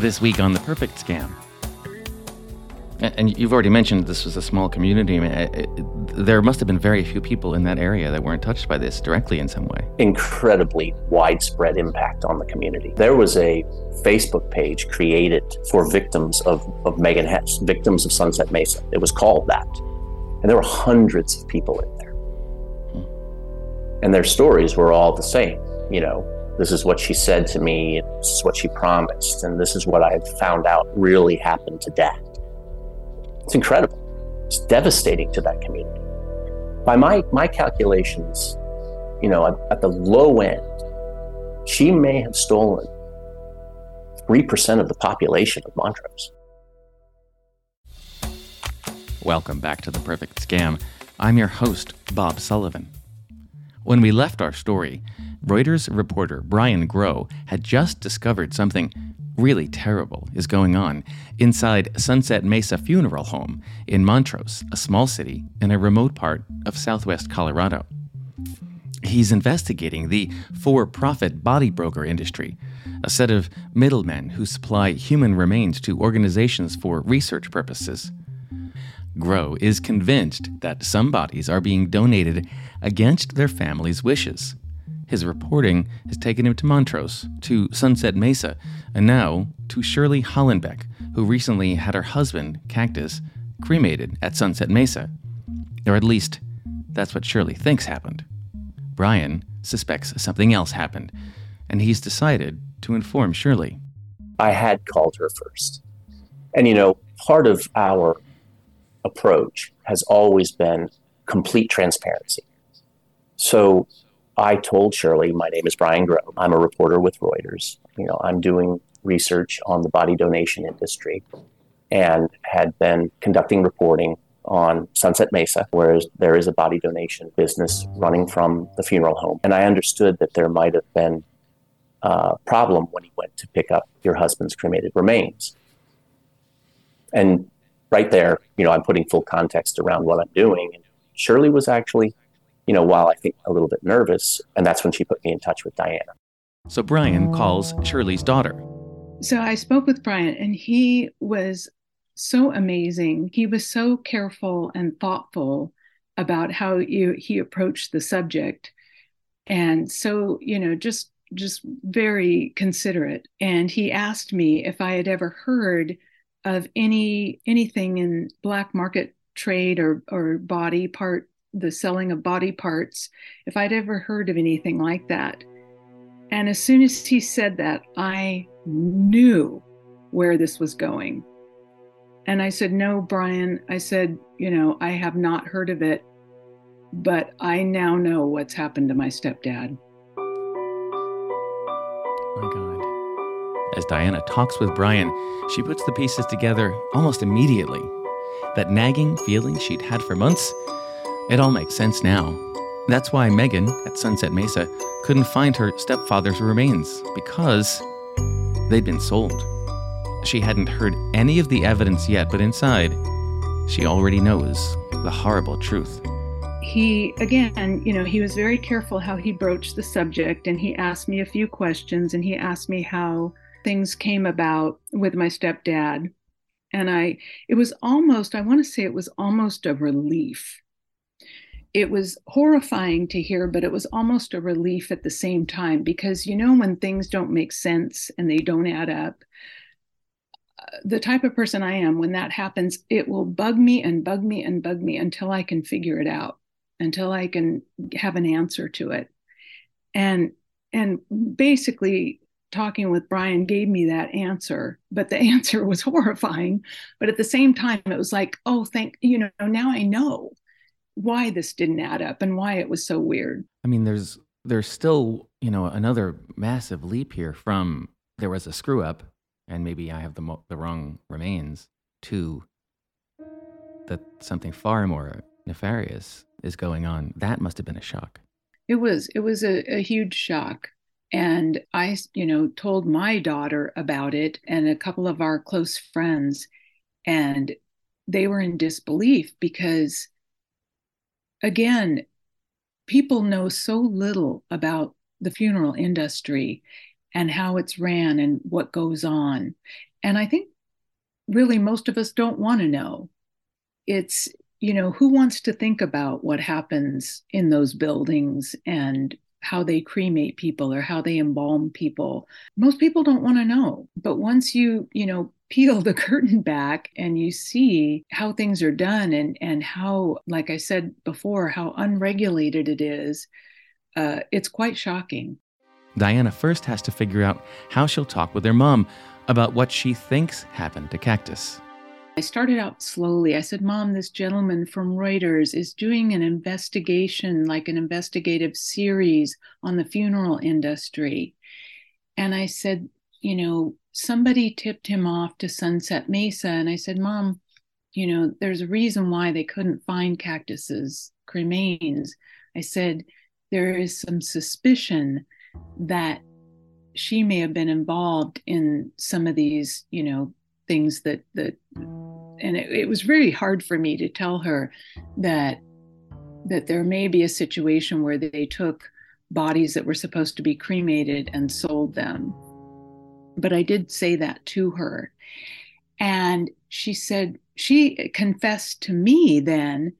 This week on The Perfect Scam. And you've already mentioned this was a small community. I mean, it, it, there must have been very few people in that area that weren't touched by this directly in some way. Incredibly widespread impact on the community. There was a Facebook page created for victims of, of Megan Hess, victims of Sunset Mesa. It was called that. And there were hundreds of people in there. Hmm. And their stories were all the same. You know, this is what she said to me, this is what she promised, and this is what I found out really happened to dad. It's incredible. It's devastating to that community. By my, my calculations, you know, at, at the low end, she may have stolen 3% of the population of Montrose. Welcome back to The Perfect Scam. I'm your host, Bob Sullivan. When we left our story, Reuters reporter Brian Grow had just discovered something really terrible is going on inside Sunset Mesa Funeral Home in Montrose, a small city in a remote part of southwest Colorado. He's investigating the for profit body broker industry, a set of middlemen who supply human remains to organizations for research purposes. Grow is convinced that some bodies are being donated against their families' wishes. His reporting has taken him to Montrose, to Sunset Mesa, and now to Shirley Hollenbeck, who recently had her husband, Cactus, cremated at Sunset Mesa. Or at least, that's what Shirley thinks happened. Brian suspects something else happened, and he's decided to inform Shirley. I had called her first. And you know, part of our approach has always been complete transparency. So I told Shirley, my name is Brian Grow. I'm a reporter with Reuters. You know, I'm doing research on the body donation industry and had been conducting reporting on Sunset Mesa, where there is a body donation business running from the funeral home. And I understood that there might have been a problem when he went to pick up your husband's cremated remains. And right there, you know, I'm putting full context around what I'm doing. And Shirley was actually you know, while I think a little bit nervous. And that's when she put me in touch with Diana. So Brian calls Shirley's daughter. So I spoke with Brian, and he was so amazing. He was so careful and thoughtful about how you, he approached the subject. And so, you know, just just very considerate. And he asked me if I had ever heard of any anything in black market trade or or body part the selling of body parts, if I'd ever heard of anything like that. And as soon as he said that, I knew where this was going. And I said, No, Brian. I said, You know, I have not heard of it, but I now know what's happened to my stepdad. My God. As Diana talks with Brian, she puts the pieces together almost immediately. That nagging feeling she'd had for months it all makes sense now. That's why Megan at Sunset Mesa couldn't find her stepfather's remains because they'd been sold. She hadn't heard any of the evidence yet, but inside, she already knows the horrible truth. He, again, you know, he was very careful how he broached the subject and he asked me a few questions and he asked me how things came about with my stepdad. And I, it was almost, I want to say it was almost a relief it was horrifying to hear, but it was almost a relief at the same time because you know, when things don't make sense and they don't add up, uh, the type of person I am, when that happens, it will bug me and bug me and bug me until I can figure it out, until I can have an answer to it. And and basically talking with Brian gave me that answer, but the answer was horrifying. But at the same time, it was like, oh, thank you know, now I know why this didn't add up and why it was so weird. I mean, there's there's still you know another massive leap here from there was a screw up and maybe I have the mo- the wrong remains to that something far more nefarious is going on. That must have been a shock. It was. It was a, a huge shock. And I, you know, told my daughter about it and a couple of our close friends, and they were in disbelief because again, people know so little about the funeral industry. and how it's ran and what goes on. And I think really most of us don't want to know. It's, you know, who wants to think about what happens in those buildings and how they cremate people or how they embalm people. Most people don't want to know. But once you, you know, peel the curtain back and you see how things are done and and how like I said before how unregulated it is, uh, it's quite shocking. Diana first has to figure out how she'll talk with her mom about what she thinks happened to Cactus. I started out slowly. I said, Mom, this gentleman from Reuters is doing an investigation, like an investigative series on the funeral industry. And I said, You know, somebody tipped him off to Sunset Mesa. And I said, Mom, you know, there's a reason why they couldn't find Cactus's cremains. I said, There is some suspicion that she may have been involved in some of these, you know, things that that and it, it was very hard for me to tell her that that there may be a situation where they took bodies that were supposed to be cremated and sold them. But I did say that to her. And she said, she confessed to me then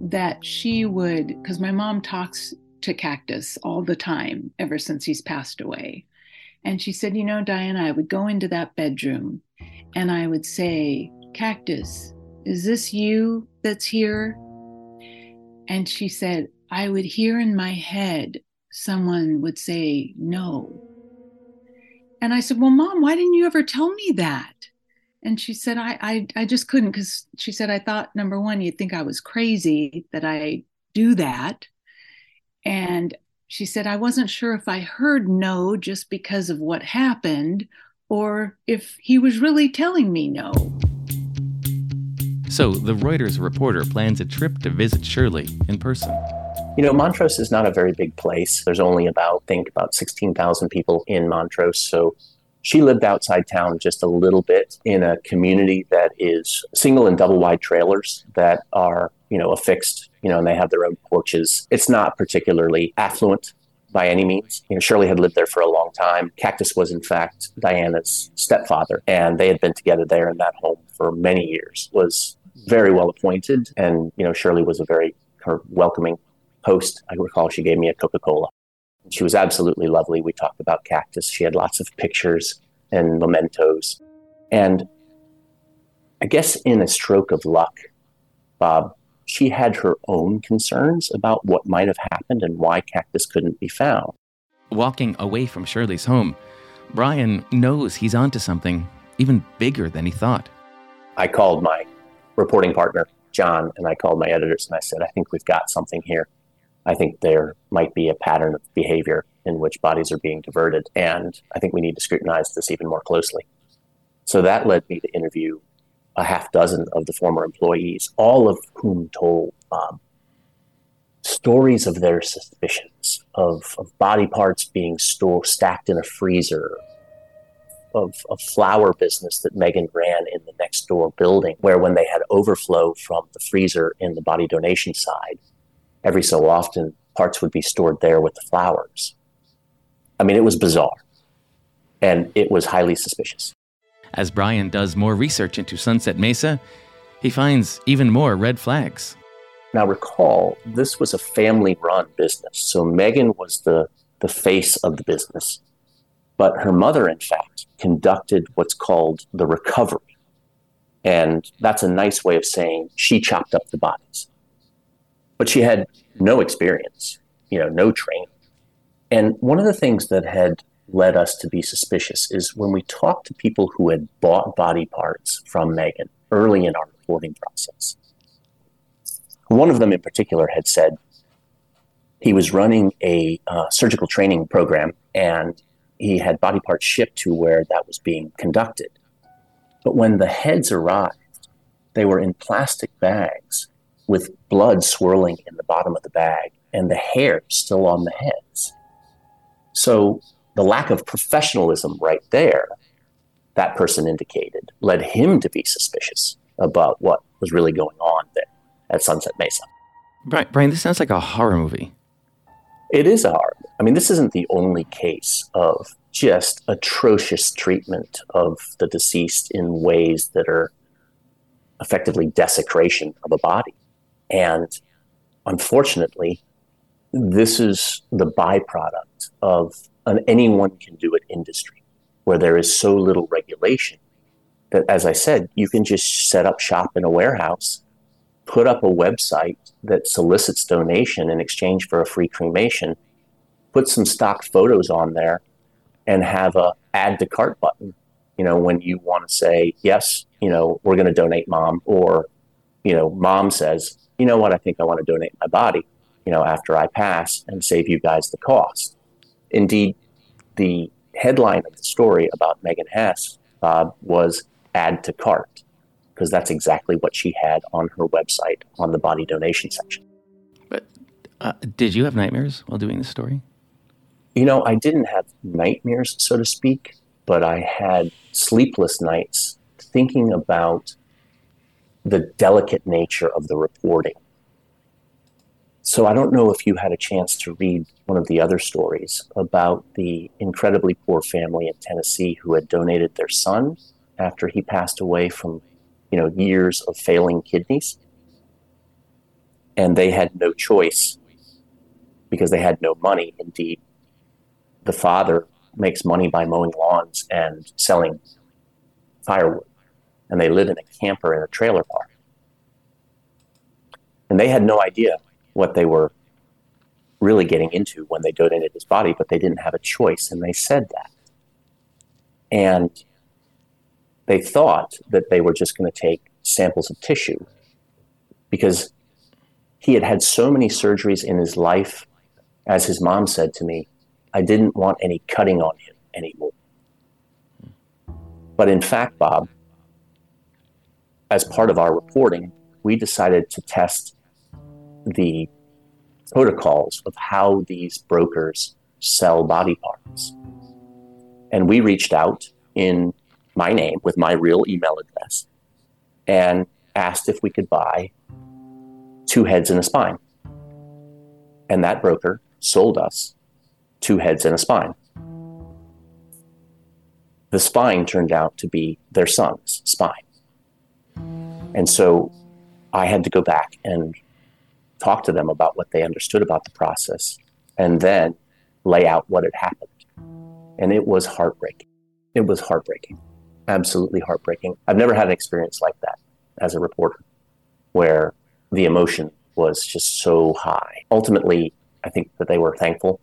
that she would, because my mom talks to Cactus all the time ever since he's passed away. And she said, You know, Diana, I would go into that bedroom and I would say, Cactus, is this you that's here? And she said, I would hear in my head someone would say, No. And I said, Well, mom, why didn't you ever tell me that? And she said, I, I, I just couldn't because she said, I thought, number one, you'd think I was crazy that I do that. And she said, I wasn't sure if I heard no just because of what happened or if he was really telling me no. So the Reuters reporter plans a trip to visit Shirley in person. You know, Montrose is not a very big place. There's only about, I think, about 16,000 people in Montrose. So she lived outside town just a little bit in a community that is single and double wide trailers that are, you know, affixed, you know, and they have their own porches. It's not particularly affluent by any means. You know, Shirley had lived there for a long time. Cactus was, in fact, Diana's stepfather, and they had been together there in that home for many years. Was very well appointed, and you know, Shirley was a very her welcoming host. I recall she gave me a Coca Cola. She was absolutely lovely. We talked about Cactus. She had lots of pictures and mementos, and I guess in a stroke of luck, Bob she had her own concerns about what might have happened and why Cactus couldn't be found. Walking away from Shirley's home, Brian knows he's onto something even bigger than he thought. I called my reporting partner, John, and I called my editors and I said, I think we've got something here. I think there might be a pattern of behavior in which bodies are being diverted, and I think we need to scrutinize this even more closely. So that led me to interview a half dozen of the former employees, all of whom told um, stories of their suspicions of, of body parts being stored stacked in a freezer, of a flower business that Megan ran in the next door building, where when they had overflow from the freezer in the body donation side, every so often parts would be stored there with the flowers. I mean, it was bizarre and it was highly suspicious. As Brian does more research into Sunset Mesa, he finds even more red flags. Now, recall, this was a family run business. So Megan was the, the face of the business. But her mother, in fact, conducted what's called the recovery. And that's a nice way of saying she chopped up the bodies. But she had no experience, you know, no training. And one of the things that had led us to be suspicious is when we talked to people who had bought body parts from Megan early in our reporting process. One of them in particular had said he was running a uh, surgical training program and he had body parts shipped to where that was being conducted. But when the heads arrived, they were in plastic bags with blood swirling in the bottom of the bag and the hair still on the heads. So the lack of professionalism right there, that person indicated, led him to be suspicious about what was really going on there at Sunset Mesa. Brian, Brian this sounds like a horror movie. It is a horror. I mean, this isn't the only case of just atrocious treatment of the deceased in ways that are effectively desecration of a body. And unfortunately, this is the byproduct of an anyone can do it industry where there is so little regulation that, as I said, you can just set up shop in a warehouse, put up a website that solicits donation in exchange for a free cremation, put some stock photos on there, and have a add to cart button. You know, when you want to say, yes, you know, we're going to donate mom, or, you know, mom says, you know what, I think I want to donate my body, you know, after I pass and save you guys the cost. Indeed, the headline of the story about Megan Hess uh, was add to cart, because that's exactly what she had on her website on the body donation section. But uh, did you have nightmares while doing the story? You know, I didn't have nightmares, so to speak, but I had sleepless nights thinking about the delicate nature of the reporting. So I don't know if you had a chance to read one of the other stories about the incredibly poor family in Tennessee who had donated their son after he passed away from, you know, years of failing kidneys. And they had no choice because they had no money. Indeed, the father makes money by mowing lawns and selling firewood. And they live in a camper in a trailer park. And they had no idea what they were really getting into when they donated his body, but they didn't have a choice. And they said that. And they thought that they were just going to take samples of tissue because he had had so many surgeries in his life. As his mom said to me, I didn't want any cutting on him anymore. But in fact, Bob, as part of our reporting, we decided to test the protocols of how these brokers sell body parts. And we reached out in my name with my real email address and asked if we could buy two heads and a spine. And that broker sold us two heads and a spine. The spine turned out to be their son's spine. And so I had to go back and talk to them about what they understood about the process and then lay out what had happened. And it was heartbreaking. It was heartbreaking, absolutely heartbreaking. I've never had an experience like that as a reporter where the emotion was just so high. Ultimately, I think that they were thankful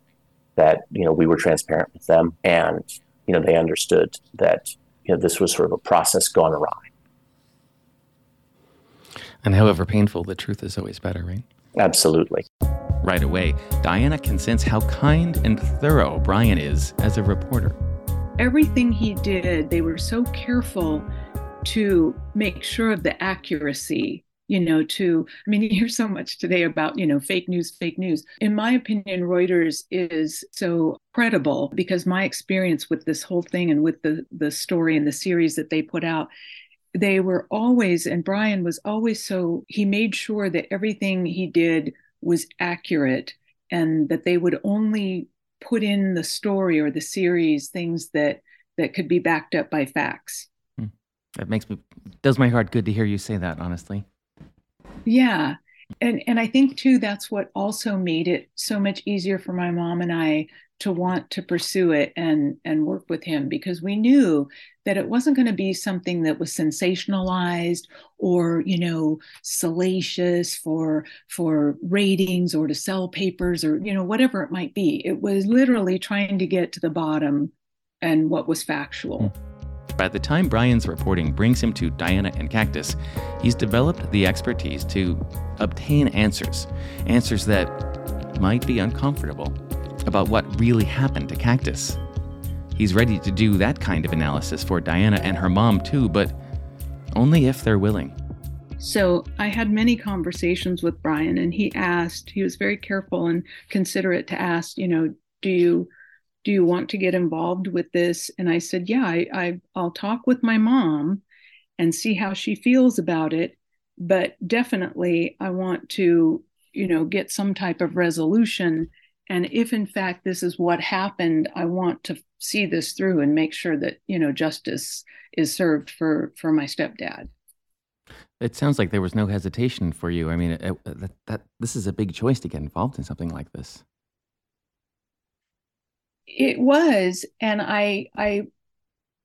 that you know we were transparent with them, and you know they understood that you know this was sort of a process gone awry. And however painful, the truth is always better, right? Absolutely. Right away, Diana can sense how kind and thorough Brian is as a reporter. Everything he did, they were so careful to make sure of the accuracy you know, to, I mean, you hear so much today about, you know, fake news, fake news. In my opinion, Reuters is so credible because my experience with this whole thing and with the the story and the series that they put out, they were always, and Brian was always so, he made sure that everything he did was accurate and that they would only put in the story or the series things that that could be backed up by facts. Hmm. That makes me does my heart good to hear you say that, honestly. Yeah. And and I think too that's what also made it so much easier for my mom and I to want to pursue it and and work with him because we knew that it wasn't going to be something that was sensationalized or you know salacious for for ratings or to sell papers or you know whatever it might be it was literally trying to get to the bottom and what was factual. By the time Brian's reporting brings him to Diana and Cactus, he's developed the expertise to obtain answers, answers that might be uncomfortable about what really happened to Cactus. He's ready to do that kind of analysis for Diana and her mom too, but only if they're willing. So I had many conversations with Brian, and he asked, he was very careful and considerate to ask, you know, do you do you want to get involved with this and i said yeah I, I i'll talk with my mom and see how she feels about it but definitely i want to you know get some type of resolution and if in fact this is what happened i want to see this through and make sure that you know justice is served for for my stepdad. It sounds like there was no hesitation for you. I mean it, it, that, that this is a big choice to get involved in something like this. It was and i i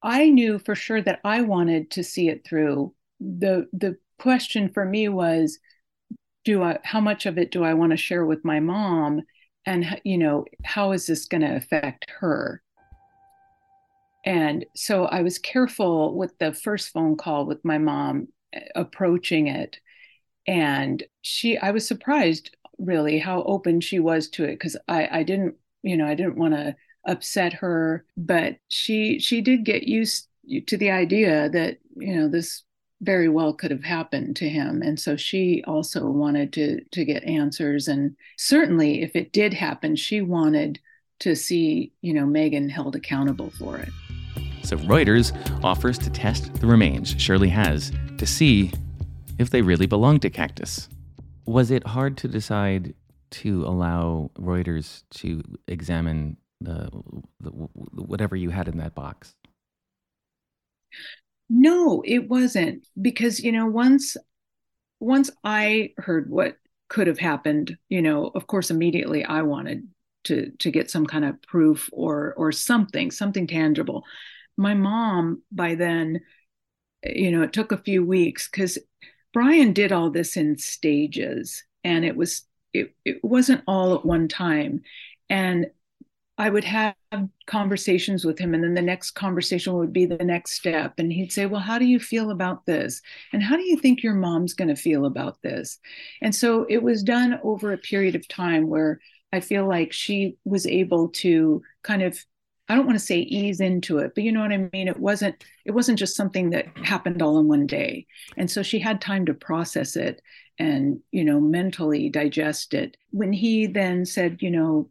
i knew for sure that i wanted to see it through. The the question for me was do i how much of it do i want to share with my mom and you know how is this going to affect her? And so i was careful with the first phone call with my mom eh, approaching it. And she i was surprised really how open she was to it because i i didn't you know i didn't want to upset her. But she she did get used to the idea that you know this very well could have happened to him. And so she also wanted to to get answers. And certainly if it did happen she wanted to see you know megan held accountable for it. So reuters offers to test the remains shirley has to see if they really belong to cactus. Was it hard to decide to allow reuters to examine the, the whatever you had in that box no, it wasn't because you know once once I heard what could have happened, you know, of course immediately I wanted to to get some kind of proof or or something, something tangible. My mom by then, you know, it took a few weeks cuz Brian did all this in stages and it was it, it wasn't all at one time. And I would have conversations with him, and then the next conversation would be the next step. And he'd say, Well, how do you feel about this? And how do you think your mom's going to feel about this? And so it was done over a period of time where I feel like she was able to kind of I don't want to say ease into it, but you know what I mean? It wasn't it wasn't just something that happened all in one day. And so she had time to process it and, you know, mentally digest it. When he then said, you know,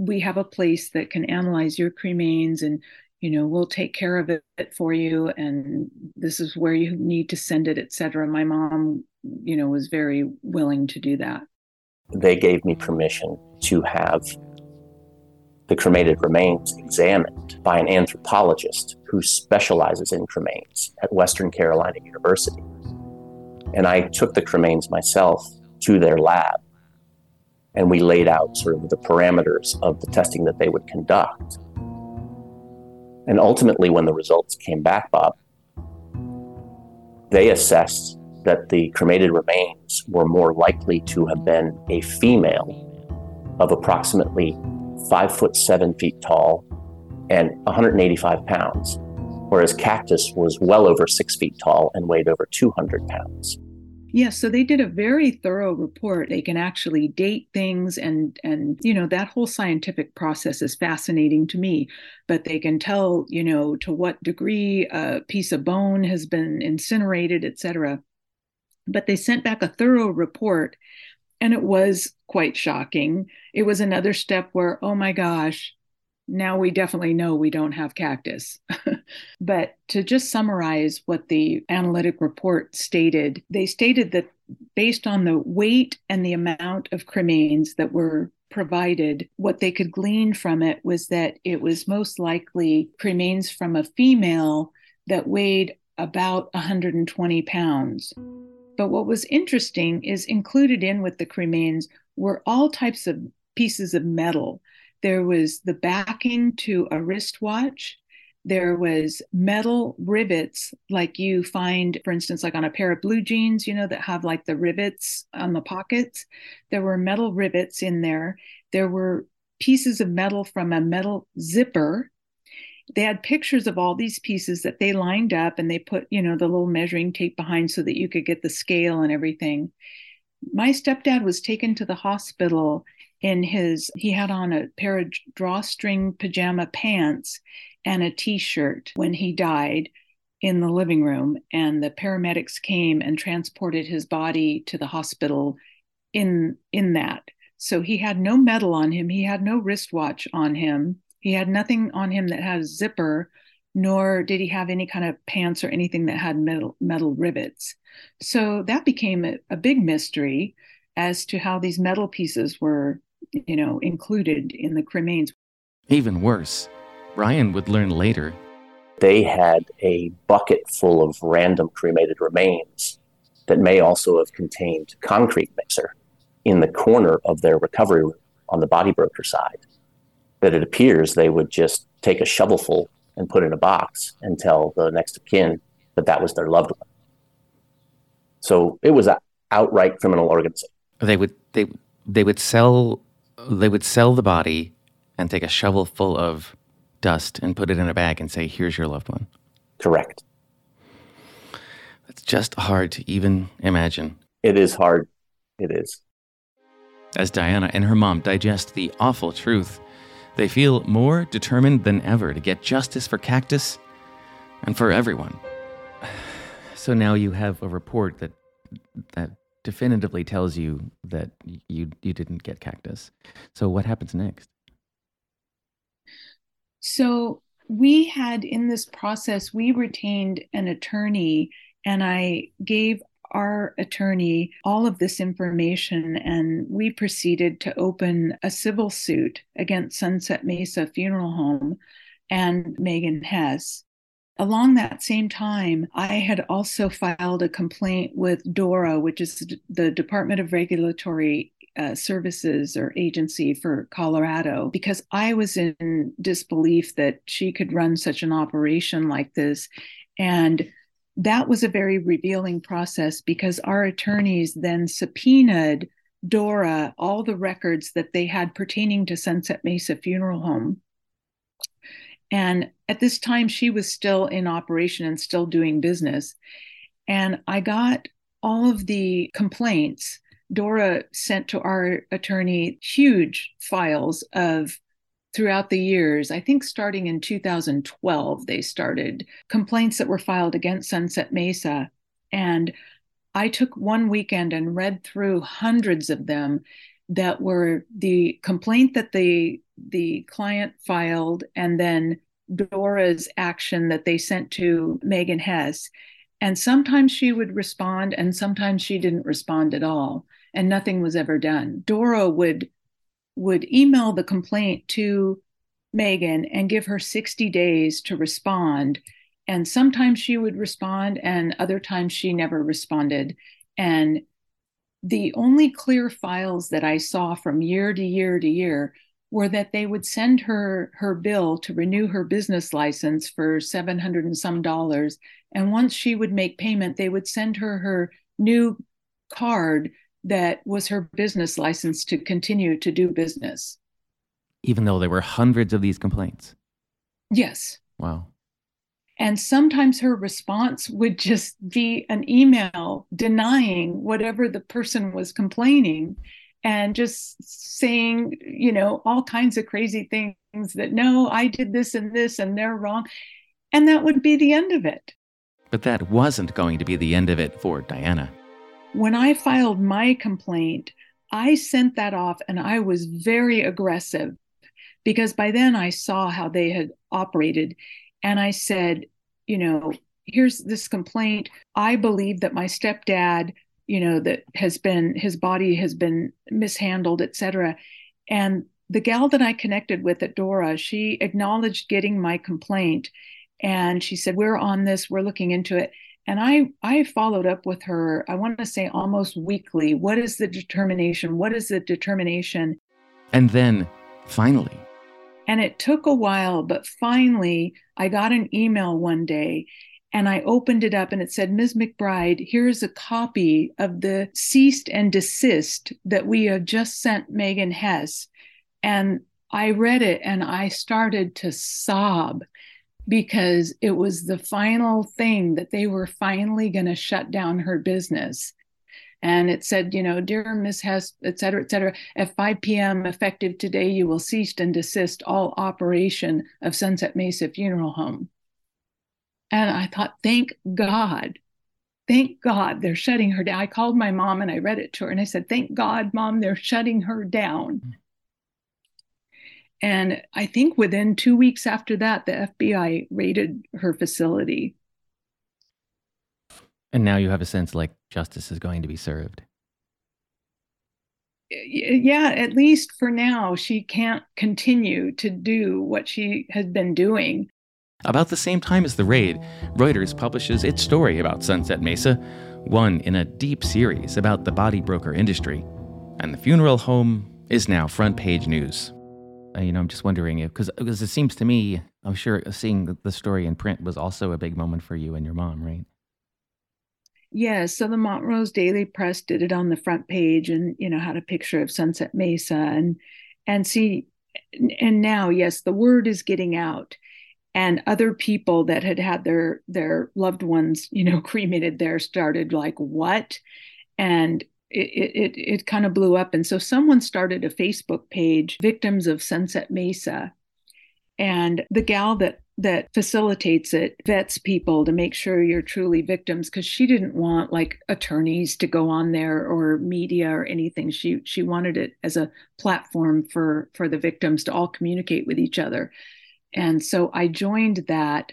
we have a place that can analyze your cremains and you know we'll take care of it for you and this is where you need to send it etc my mom you know was very willing to do that. They gave me permission to have the cremated remains examined by an anthropologist who specializes in cremains at Western Carolina University. And I took the cremains myself to their lab and we laid out sort of the parameters of the testing that they would conduct. And ultimately, when the results came back, Bob, they assessed that the cremated remains were more likely to have been a female of approximately five foot seven feet tall and 185 pounds, whereas Cactus was well over six feet tall and weighed over 200 pounds. Yes, so they did a very thorough report. They can actually date things and and you know that whole scientific process is fascinating to me, but they can tell, you know, to what degree a piece of bone has been incinerated, etc. But they sent back a thorough report and it was quite shocking. It was another step where oh my gosh, now we definitely know we don't have cactus. but to just summarize what the analytic report stated, they stated that based on the weight and the amount of cremains that were provided, what they could glean from it was that it was most likely cremains from a female that weighed about 120 pounds. But what was interesting is included in with the cremains were all types of pieces of metal there was the backing to a wristwatch. There was metal rivets, like you find, for instance, like on a pair of blue jeans, you know, that have like the rivets on the pockets. There were metal rivets in there. There were pieces of metal from a metal zipper. They had pictures of all these pieces that they lined up and they put, you know, the little measuring tape behind so that you could get the scale and everything. My stepdad was taken to the hospital in his he had on a pair of drawstring pajama pants and a t-shirt when he died in the living room and the paramedics came and transported his body to the hospital in in that. So he had no metal on him he had no wristwatch on him he had nothing on him that had a zipper nor did he have any kind of pants or anything that had metal metal rivets. So that became a, a big mystery as to how these metal pieces were you know, included in the cremains. Even worse, Brian would learn later. They had a bucket full of random cremated remains that may also have contained concrete mixer in the corner of their recovery room on the body broker side. That it appears they would just take a shovelful and put in a box and tell the next of kin that that was their loved one. So it was an outright criminal organization. They would they they would sell they would sell the body and take a shovel full of dust and put it in a bag and say, "Here's your loved one." Correct. It's just hard to even imagine. It is hard. It is. As Diana and her mom digest the awful truth, they feel more determined than ever to get justice for Cactus and for everyone. So now you have a report that that definitively tells you that you you didn't get Cactus. So what happens next? So we had in this process we retained an attorney and I gave our attorney all of this information, and we proceeded to open a civil suit against Sunset Mesa Funeral Home and Megan Hess. Along that same time, I had also filed a complaint with DORA, which is the Department of Regulatory uh, Services or Agency for Colorado, because I was in disbelief that she could run such an operation like this. And that was a very revealing process because our attorneys then subpoenaed Dora all the records that they had pertaining to Sunset Mesa Funeral Home. And at this time, she was still in operation and still doing business. And I got all of the complaints. Dora sent to our attorney huge files of throughout the years, I think starting in 2012, they started complaints that were filed against Sunset Mesa. And I took one weekend and read through hundreds of them that were the complaint that the the client filed and then Dora's action that they sent to Megan Hess. And sometimes she would respond and sometimes she didn't respond at all and nothing was ever done. Dora would would email the complaint to Megan and give her 60 days to respond. And sometimes she would respond, and other times she never responded. And the only clear files that I saw from year to year to year were that they would send her her bill to renew her business license for 700 and some dollars and once she would make payment they would send her her new card that was her business license to continue to do business. Even though there were hundreds of these complaints? Yes. Wow. And sometimes her response would just be an email denying whatever the person was complaining and just saying, you know, all kinds of crazy things that no, I did this and this and they're wrong. And that would be the end of it. But that wasn't going to be the end of it for Diana. When I filed my complaint, I sent that off and I was very aggressive because by then I saw how they had operated. And I said, you know, here's this complaint. I believe that my stepdad, you know, that has been, his body has been mishandled, et cetera. And the gal that I connected with at Dora, she acknowledged getting my complaint. And she said, We're on this, we're looking into it. And I, I followed up with her, I want to say almost weekly. What is the determination? What is the determination? And then finally. And it took a while, but finally, I got an email one day and I opened it up and it said, Ms. McBride, here's a copy of the ceased and desist that we have just sent Megan Hess. And I read it and I started to sob because it was the final thing that they were finally going to shut down her business. And it said, you know, dear Miss Hess, et cetera, et cetera, at 5 p.m. effective today, you will cease and desist all operation of Sunset Mesa Funeral Home. And I thought, thank God, thank God they're shutting her down. I called my mom and I read it to her and I said, thank God, mom, they're shutting her down. Hmm. And I think within two weeks after that, the FBI raided her facility. And now you have a sense like justice is going to be served. yeah, at least for now, she can't continue to do what she has been doing. About the same time as the raid, Reuters publishes its story about Sunset Mesa, one in a deep series about the body broker industry. And the funeral home is now front page news. Uh, you know, I'm just wondering if, because it seems to me, I'm sure seeing the story in print was also a big moment for you and your mom, right? Yes. So the Montrose Daily Press did it on the front page and, you know, had a picture of Sunset Mesa and, and see, and now, yes, the word is getting out and other people that had had their, their loved ones, you know, cremated there started like, what? And it, it, it kind of blew up. And so someone started a Facebook page, Victims of Sunset Mesa. And the gal that that facilitates it vets people to make sure you're truly victims because she didn't want like attorneys to go on there or media or anything she she wanted it as a platform for for the victims to all communicate with each other and so i joined that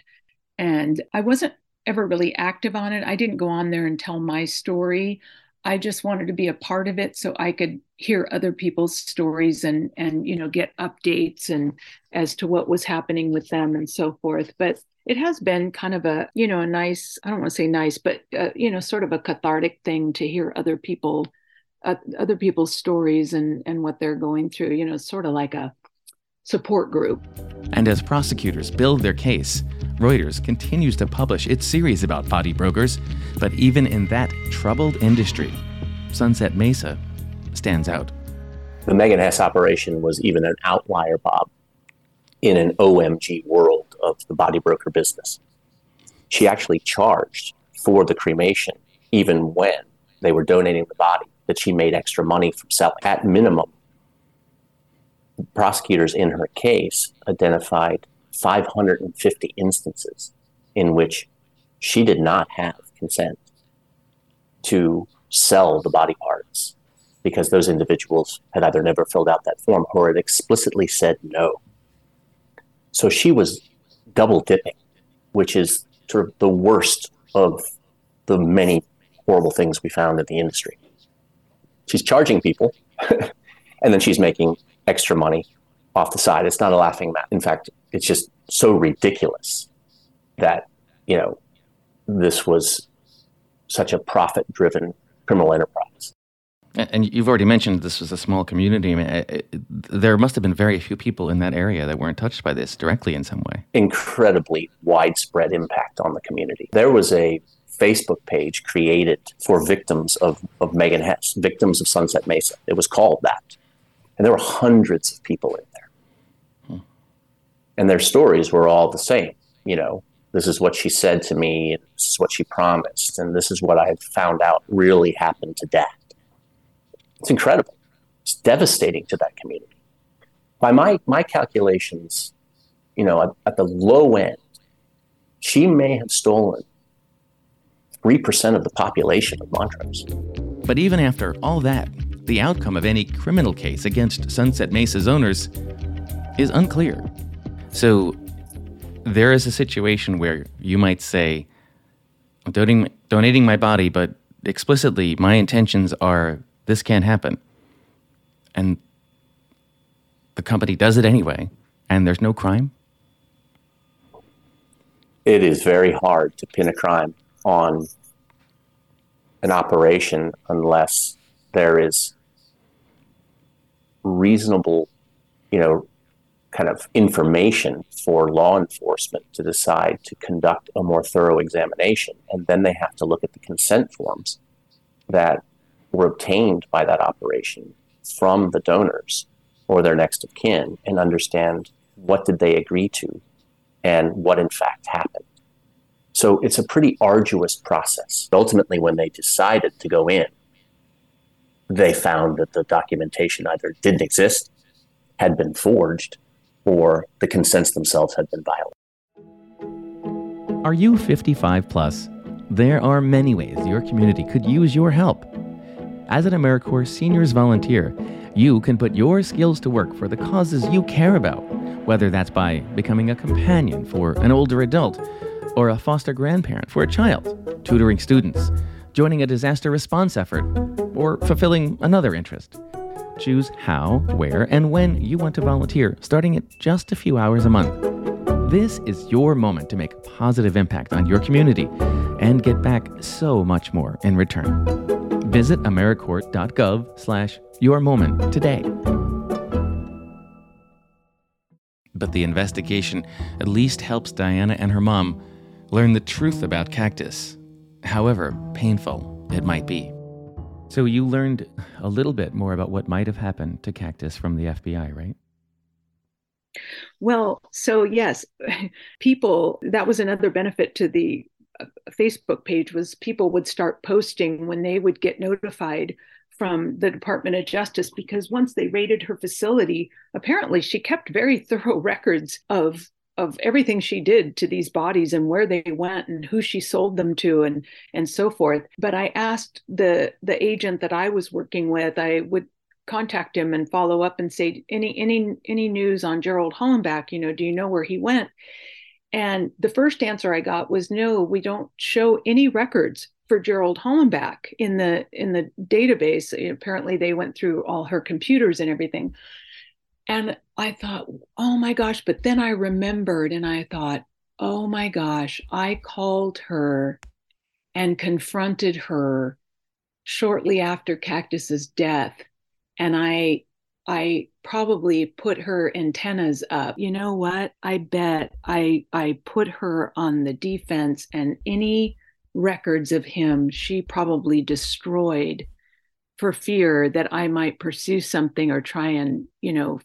and i wasn't ever really active on it i didn't go on there and tell my story I just wanted to be a part of it so I could hear other people's stories and and you know get updates and as to what was happening with them and so forth. But it has been kind of a you know a nice I don't want to say nice, but uh, you know sort of a cathartic thing to hear other people uh, other people's stories and and what they're going through. You know, sort of like a support group. And as prosecutors build their case, Reuters continues to publish its series about body brokers, but even in that troubled industry, Sunset Mesa stands out. The Megan Hess operation was even an outlier, Bob, in an OMG world of the body broker business. She actually charged for the cremation, even when they were donating the body, that she made extra money from selling. At minimum, prosecutors in her case identified 550 instances in which she did not have consent to sell the body parts because those individuals had either never filled out that form or had explicitly said no. So she was double dipping, which is sort of the worst of the many horrible things we found in the industry. She's charging people, and then she's making extra money off the side. It's not a laughing matter. In fact, it's just so ridiculous that, you know, this was such a profit driven criminal enterprise. And you've already mentioned this was a small community. I mean, there must have been very few people in that area that weren't touched by this directly in some way. Incredibly widespread impact on the community. There was a Facebook page created for victims of, of Megan Hess, victims of Sunset Mesa. It was called that. And there were hundreds of people in there hmm. and their stories were all the same. You know, this is what she said to me, and this is what she promised, and this is what I found out really happened to dad. It's incredible. It's devastating to that community. By my my calculations, you know, at, at the low end, she may have stolen three percent of the population of Montrose. But even after all that, the outcome of any criminal case against Sunset Mesa's owners is unclear. So there is a situation where you might say, I'm donating, donating my body, but explicitly my intentions are this can't happen. And the company does it anyway, and there's no crime? It is very hard to pin a crime on an operation unless there is reasonable, you know, kind of information for law enforcement to decide to conduct a more thorough examination. And then they have to look at the consent forms that were obtained by that operation from the donors or their next of kin and understand what did they agree to and what in fact happened. So it's a pretty arduous process. Ultimately, when they decided to go in, they found that the documentation either didn't exist, had been forged, or the consents themselves had been violated. Are you 55 plus? There are many ways your community could use your help. As an AmeriCorps Seniors Volunteer, you can put your skills to work for the causes you care about, whether that's by becoming a companion for an older adult, or a foster grandparent for a child, tutoring students, joining a disaster response effort, or fulfilling another interest. Choose how, where, and when you want to volunteer, starting at just a few hours a month. This is your moment to make a positive impact on your community and get back so much more in return. Visit AmeriCorps.gov slash your moment today. But the investigation at least helps Diana and her mom learn the truth about cactus, however painful it might be. So you learned a little bit more about what might have happened to Cactus from the FBI, right? Well, so yes, people that was another benefit to the uh, Facebook page was people would start posting when they would get notified from the Department of Justice because once they raided her facility, apparently she kept very thorough records of of everything she did to these bodies and where they went and who she sold them to and and so forth. But i asked the the agent that i was working with i would contact him and follow up and say any any any news on gerald hollenbach? You know do you know where he went? And the first answer i got was no we don't show any records for gerald hollenbach in the in the database. Apparently they went through all her computers and everything and I thought, oh my gosh. But then I remembered and I thought, oh my gosh, I called her and confronted her shortly after Cactus's death. And I I probably put her antennas up. You know what? I bet I I put her on the defense and any records of him she probably destroyed for fear that I might pursue something or try and, you know,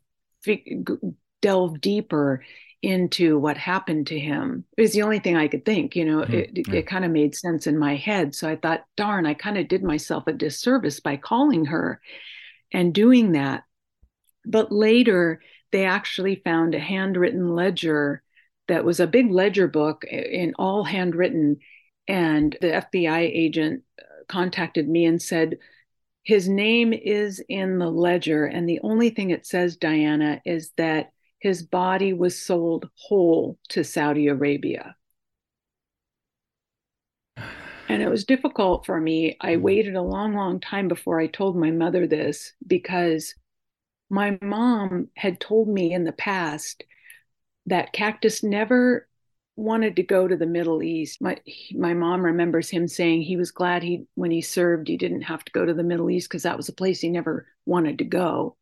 delve deeper into what happened to him it was the only thing i could think you know mm-hmm. it, it, it kind of made sense in my head. So i thought darn i kind of did myself a disservice by calling her and doing that. But later they actually found a handwritten ledger that was a big ledger book in all handwritten. And the fbi agent uh, contacted me and said his name is in the ledger, and the only thing it says, Diana, is that his body was sold whole to Saudi Arabia. And it was difficult for me. I hmm. waited a long, long time before I told my mother this because my mom had told me in the past that Cactus never wanted to go to the Middle East. My my mom remembers him saying he was glad he when he served he didn't have to go to the Middle East because that was a place he never wanted to go.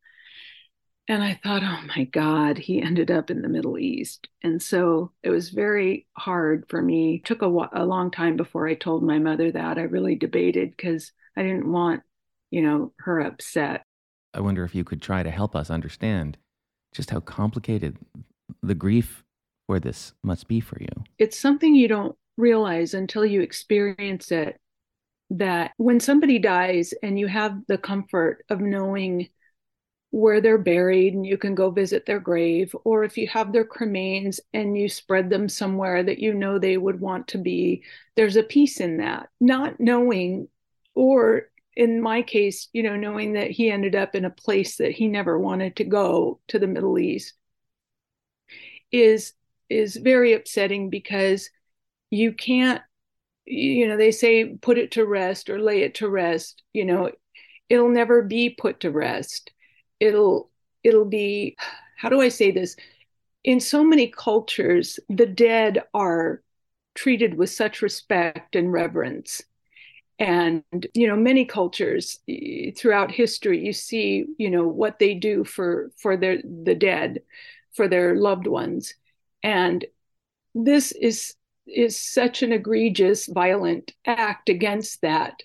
And I thought, oh my God, he ended up in the Middle East. And so it was very hard for me. It took a, a long time before I told my mother that. I really debated because I didn't want, you know, her upset. I wonder if you could try to help us understand just how complicated the grief where this must be for you. It's something you don't realize until you experience it that when somebody dies and you have the comfort of knowing where they're buried and you can go visit their grave, or if you have their cremains and you spread them somewhere that you know they would want to be, there's a peace in that. Not knowing, or in my case, you know, knowing that he ended up in a place that he never wanted to go to the Middle East is is very upsetting because you can't you know they say put it to rest or lay it to rest you know it'll never be put to rest. It'll it'll be how do i say this? In so many cultures the dead are treated with such respect and reverence. And you know many cultures throughout history you see you know what they do for for their the dead for their loved ones and this is is such an egregious, violent act against that.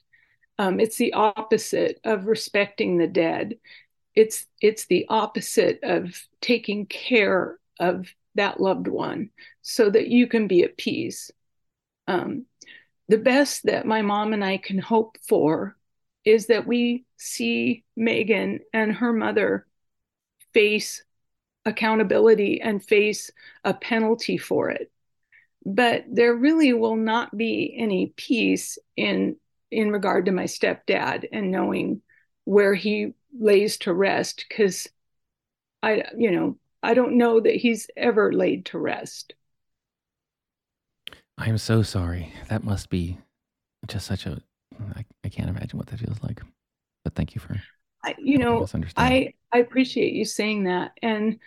Um, it's the opposite of respecting the dead. It's it's the opposite of taking care of that loved one so that you can be at peace. Um, the best that my mom and I can hope for is that we see Megan and her mother face accountability and face a penalty for it. But there really will not be any peace in in regard to my stepdad and knowing where he lays to rest because I you know I don't know that he's ever laid to rest. I am so sorry. That must be just such a I, I can't imagine what that feels like. But thank you for I, you know, I I appreciate you saying that, and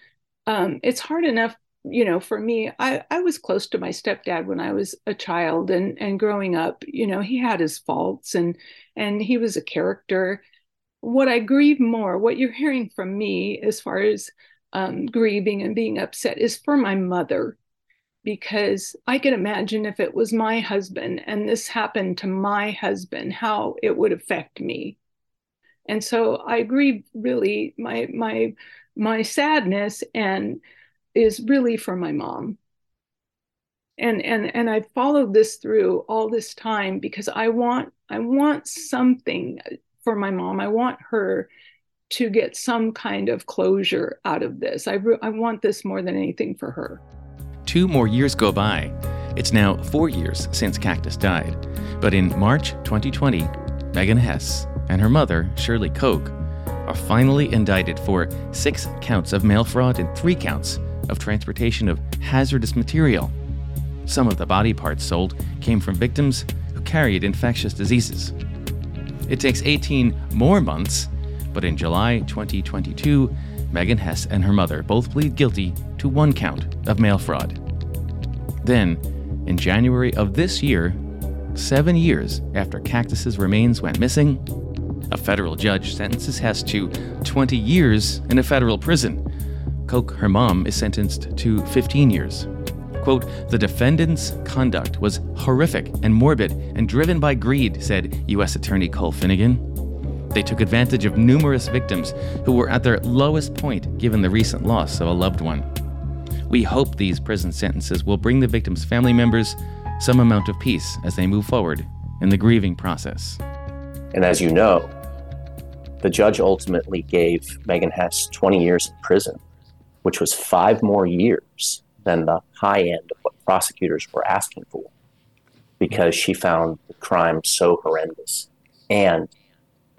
um, it's hard enough you know for me i i was close to my stepdad when i was a child and and growing up you know he had his faults and and he was a character. What i grieve more what you're hearing from me as far as um, grieving and being upset is for my mother. Because i can imagine if it was my husband and this happened to my husband how it would affect me and so i grieve really my my my sadness and is really for my mom. And and and i followed this through all this time because i want i want something for my mom. I want her to get some kind of closure out of this. I re- i want this more than anything for her. Two more years go by. It's now four years since cactus died. But in march 2020 megan hess and her mother shirley koch are finally indicted for six counts of mail fraud and three counts of transportation of hazardous material. Some of the body parts sold came from victims who carried infectious diseases. It takes 18 more months, but in July 2022, Megan Hess and her mother both plead guilty to one count of mail fraud. Then, in January of this year, seven years after Cactus's remains went missing, a federal judge sentences Hess to 20 years in a federal prison Koch, her mom, is sentenced to 15 years. Quote, the defendant's conduct was horrific and morbid and driven by greed, said U.S. Attorney Cole Finegan. They took advantage of numerous victims who were at their lowest point given the recent loss of a loved one. We hope these prison sentences will bring the victims' family members some amount of peace as they move forward in the grieving process. And as you know, the judge ultimately gave Megan Hess 20 years in prison which was five more years than the high end of what prosecutors were asking for because she found the crime so horrendous. And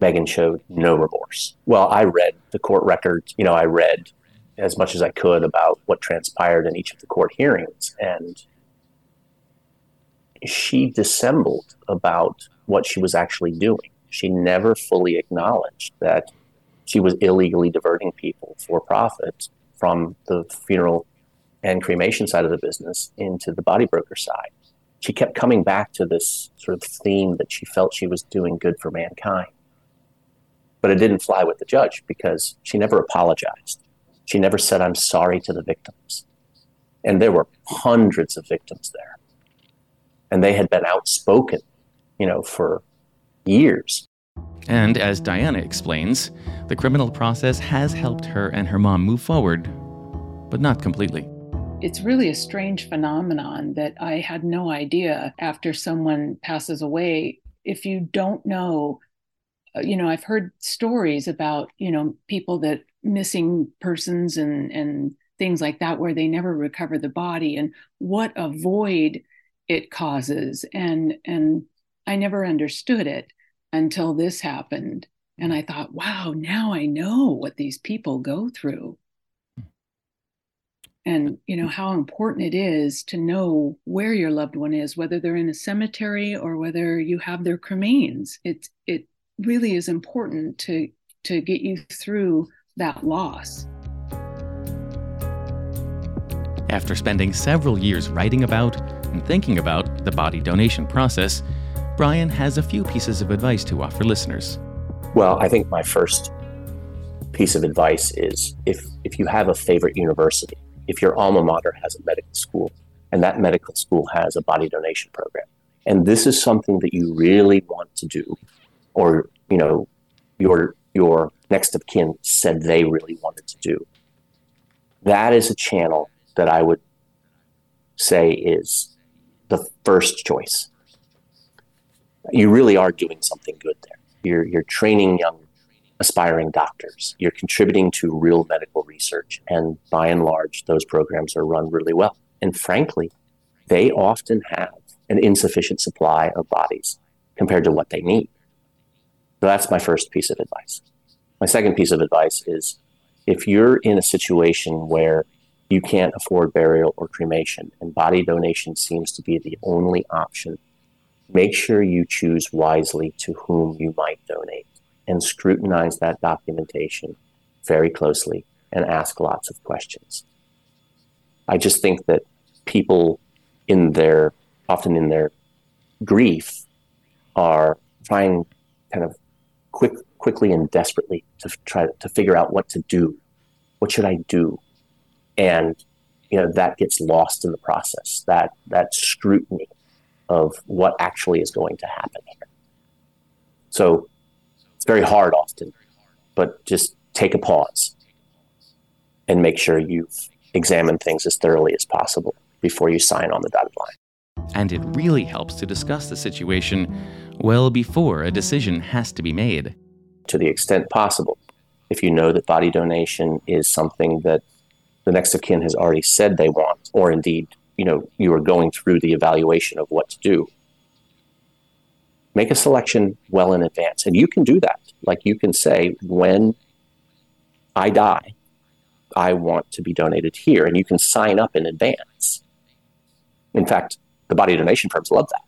Megan showed no remorse. Well, I read the court records, you know, I read as much as I could about what transpired in each of the court hearings. And she dissembled about what she was actually doing. She never fully acknowledged that she was illegally diverting people for profit from the funeral and cremation side of the business into the body broker side. She kept coming back to this sort of theme that she felt she was doing good for mankind. But it didn't fly with the judge because she never apologized. She never said, I'm sorry to the victims. And there were hundreds of victims there. And they had been outspoken, you know, for years. And as Diana explains, the criminal process has helped her and her mom move forward, but not completely. It's really a strange phenomenon that I had no idea after someone passes away. If you don't know, uh, you know, I've heard stories about, you know, people that missing persons and, and things like that where they never recover the body and what a void it causes. And, and I never understood it until this happened. And I thought, wow, now I know what these people go through. And, you know, how important it is to know where your loved one is, whether they're in a cemetery or whether you have their cremains. It, it really is important to, to get you through that loss. After spending several years writing about and thinking about the body donation process, Brian has a few pieces of advice to offer listeners. Well, I think my first piece of advice is if, if you have a favorite university, if your alma mater has a medical school and that medical school has a body donation program, and this is something that you really want to do, or you know, your your next of kin said they really wanted to do, that is a channel that I would say is the first choice you really are doing something good there. You're, you're training young aspiring doctors. You're contributing to real medical research. And by and large, those programs are run really well. And frankly, they often have an insufficient supply of bodies compared to what they need. So that's my first piece of advice. My second piece of advice is if you're in a situation where you can't afford burial or cremation and body donation seems to be the only option make sure you choose wisely to whom you might donate and scrutinize that documentation very closely and ask lots of questions. I just think that people in their often in their grief are trying kind of quick quickly and desperately to try to figure out what to do. What should I do? And you know that gets lost in the process. That that scrutiny of what actually is going to happen here. So it's very hard often, but just take a pause and make sure you've examined things as thoroughly as possible before you sign on the dotted line. And it really helps to discuss the situation well before a decision has to be made. To the extent possible, if you know that body donation is something that the next of kin has already said they want, or indeed, you know, you are going through the evaluation of what to do, make a selection well in advance. And you can do that. Like you can say, when I die, I want to be donated here. And you can sign up in advance. In fact, the body donation firms love that.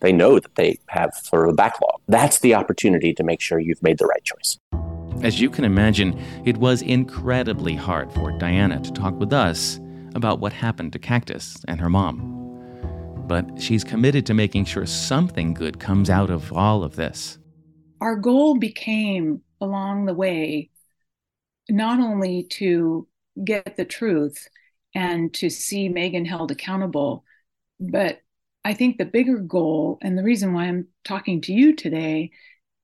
They know that they have sort of a backlog. That's the opportunity to make sure you've made the right choice. As you can imagine, it was incredibly hard for Diana to talk with us about what happened to Cactus and her mom. But she's committed to making sure something good comes out of all of this. Our goal became along the way not only to get the truth and to see Megan held accountable, but I think the bigger goal and the reason why I'm talking to you today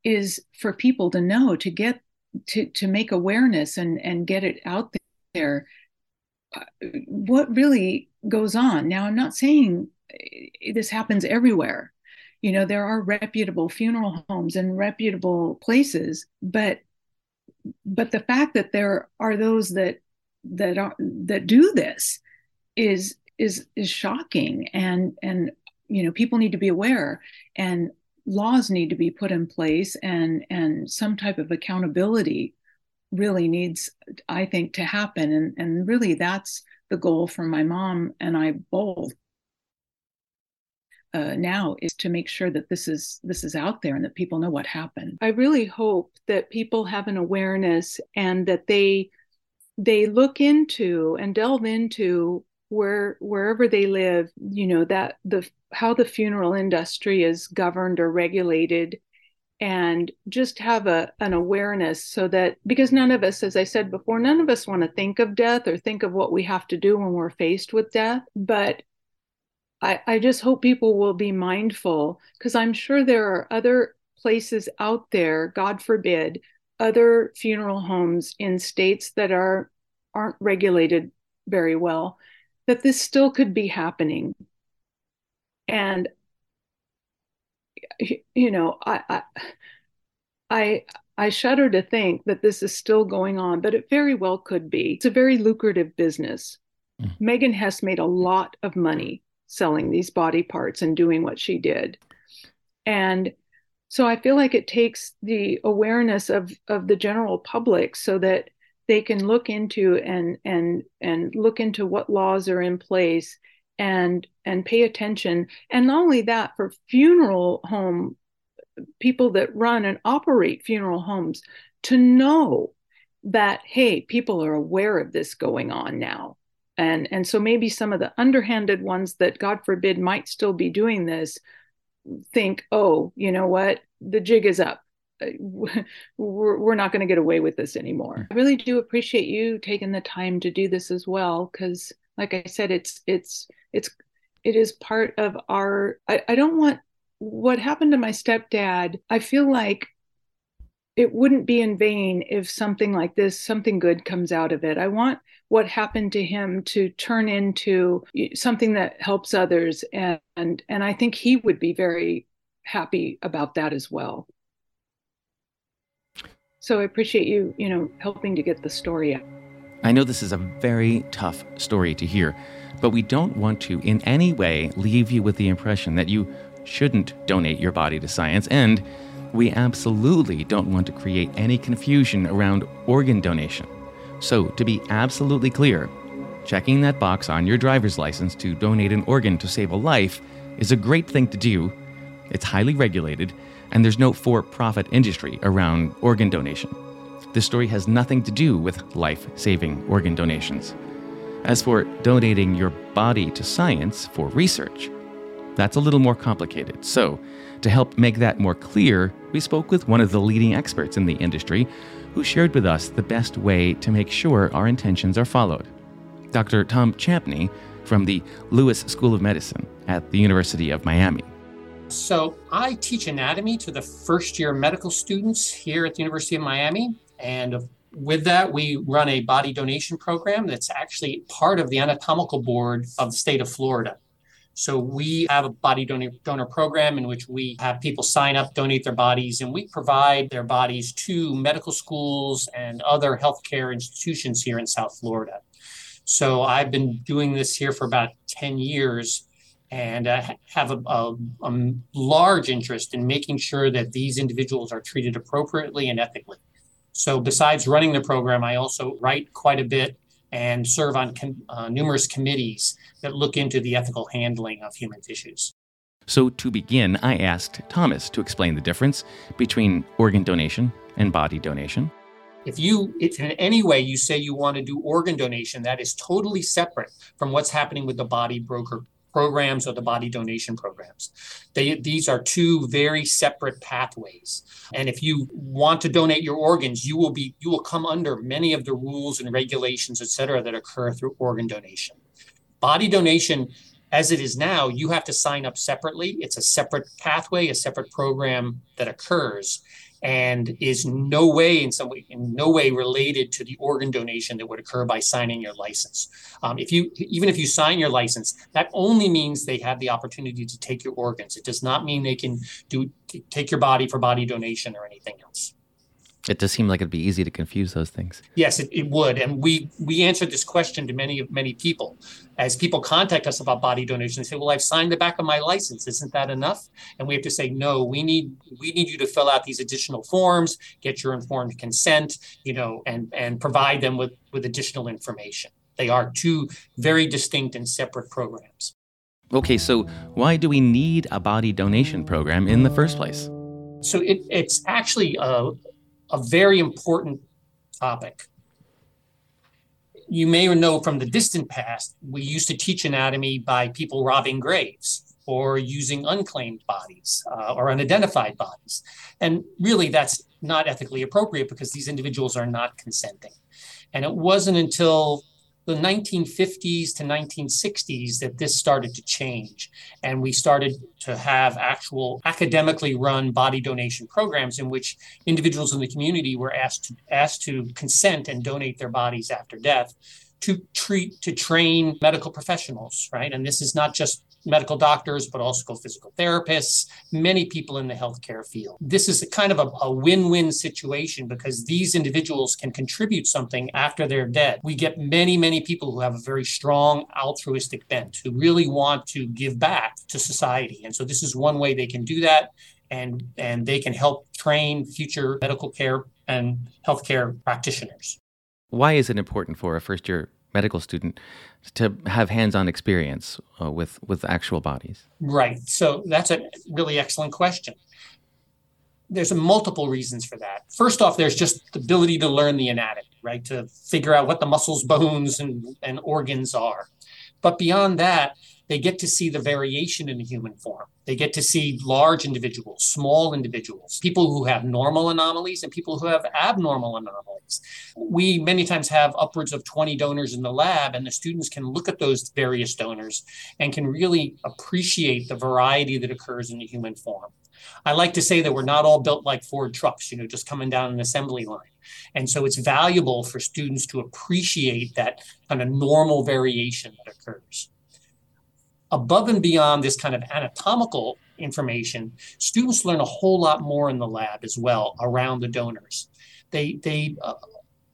is for people to know to get to to make awareness and and get it out there what really goes on? Now i'm not saying eh, this happens everywhere. You know there are reputable funeral homes and reputable places but but the fact that there are those that that are that do this is is is shocking. And and you know people need to be aware and laws need to be put in place and and some type of accountability really needs i think to happen. And and really that's the goal for my mom and i both uh, now is to make sure that this is this is out there and that people know what happened. I really hope that people have an awareness and that they they look into and delve into where wherever they live you know that the how the funeral industry is governed or regulated and just have a an awareness so that because none of us as i said before none of us want to think of death or think of what we have to do when we're faced with death but i i just hope people will be mindful because i'm sure there are other places out there god forbid other funeral homes in states that are aren't regulated very well that this still could be happening. And you know, I, I I shudder to think that this is still going on, but it very well could be. It's a very lucrative business. Mm. Megan Hess made a lot of money selling these body parts and doing what she did. And so I feel like it takes the awareness of of the general public so that they can look into and and and look into what laws are in place and and pay attention. And not only that for funeral home people that run and operate funeral homes to know that hey people are aware of this going on now. And and so maybe some of the underhanded ones that god forbid might still be doing this think oh you know what? The jig is up. Uh, we're, we're not going to get away with this anymore. I really do appreciate you taking the time to do this as well because like I said it's it's it's it is part of our I, I don't want what happened to my stepdad. I feel like it wouldn't be in vain if something like this, something good comes out of it. I want what happened to him to turn into something that helps others, and and, and I think he would be very happy about that as well. So I appreciate you, you know, helping to get the story out. I know this is a very tough story to hear, but we don't want to in any way leave you with the impression that you shouldn't donate your body to science, and we absolutely don't want to create any confusion around organ donation. So, to be absolutely clear, checking that box on your driver's license to donate an organ to save a life is a great thing to do, it's highly regulated, and there's no for profit industry around organ donation. This story has nothing to do with life saving organ donations. As for donating your body to science for research, that's a little more complicated. So, to help make that more clear, we spoke with one of the leading experts in the industry who shared with us the best way to make sure our intentions are followed. Dr. Tom Champney from the Lewis School of Medicine at the University of Miami. So, I teach anatomy to the first year medical students here at the University of Miami. And with that, we run a body donation program that's actually part of the anatomical board of the state of Florida. So we have a body donor, donor program in which we have people sign up, donate their bodies, and we provide their bodies to medical schools and other healthcare institutions here in South Florida. So I've been doing this here for about 10 years and I have a, a, a large interest in making sure that these individuals are treated appropriately and ethically. So, besides running the program, I also write quite a bit and serve on com- uh, numerous committees that look into the ethical handling of human tissues. So, to begin, I asked Thomas to explain the difference between organ donation and body donation. If you, if in any way you say you want to do organ donation, that is totally separate from what's happening with the body broker programs or the body donation programs. They, these are two very separate pathways. And if you want to donate your organs, you will be you will come under many of the rules and regulations, et cetera, that occur through organ donation. Body donation as it is now, you have to sign up separately. It's a separate pathway, a separate program that occurs and is no way in some way in no way related to the organ donation that would occur by signing your license. Um, if you even if you sign your license, that only means they have the opportunity to take your organs. It does not mean they can do take your body for body donation or anything else. It does seem like it'd be easy to confuse those things. Yes, it, it would. And we we answered this question to many many people. As people contact us about body donation, they say, Well, I've signed the back of my license. Isn't that enough? And we have to say, No, we need we need you to fill out these additional forms, get your informed consent, you know, and and provide them with, with additional information. They are two very distinct and separate programs. Okay, so why do we need a body donation program in the first place? So it, it's actually a, a very important topic. You may know from the distant past, we used to teach anatomy by people robbing graves or using unclaimed bodies uh, or unidentified bodies. And really, that's not ethically appropriate because these individuals are not consenting. And it wasn't until the 1950s to 1960s that this started to change. And we started to have actual academically run body donation programs in which individuals in the community were asked to, asked to consent and donate their bodies after death to treat to train medical professionals right and this is not just medical doctors, but also physical therapists, many people in the healthcare field. This is a kind of a, a win win situation because these individuals can contribute something after they're dead. We get many, many people who have a very strong altruistic bent who really want to give back to society. And so this is one way they can do that. And, and they can help train future medical care and healthcare practitioners. Why is it important for a first year medical student to have hands-on experience uh, with with actual bodies? Right. So that's a really excellent question. There's multiple reasons for that. First off, there's just the ability to learn the anatomy, right? To figure out what the muscles, bones, and, and organs are. But beyond that, they get to see the variation in the human form. They get to see large individuals, small individuals, people who have normal anomalies and people who have abnormal anomalies. We many times have upwards of 20 donors in the lab, and the students can look at those various donors and can really appreciate the variety that occurs in the human form. I like to say that we're not all built like Ford trucks, you know, just coming down an assembly line. And so it's valuable for students to appreciate that kind of normal variation that occurs above and beyond this kind of anatomical information, students learn a whole lot more in the lab as well around the donors. They, they uh,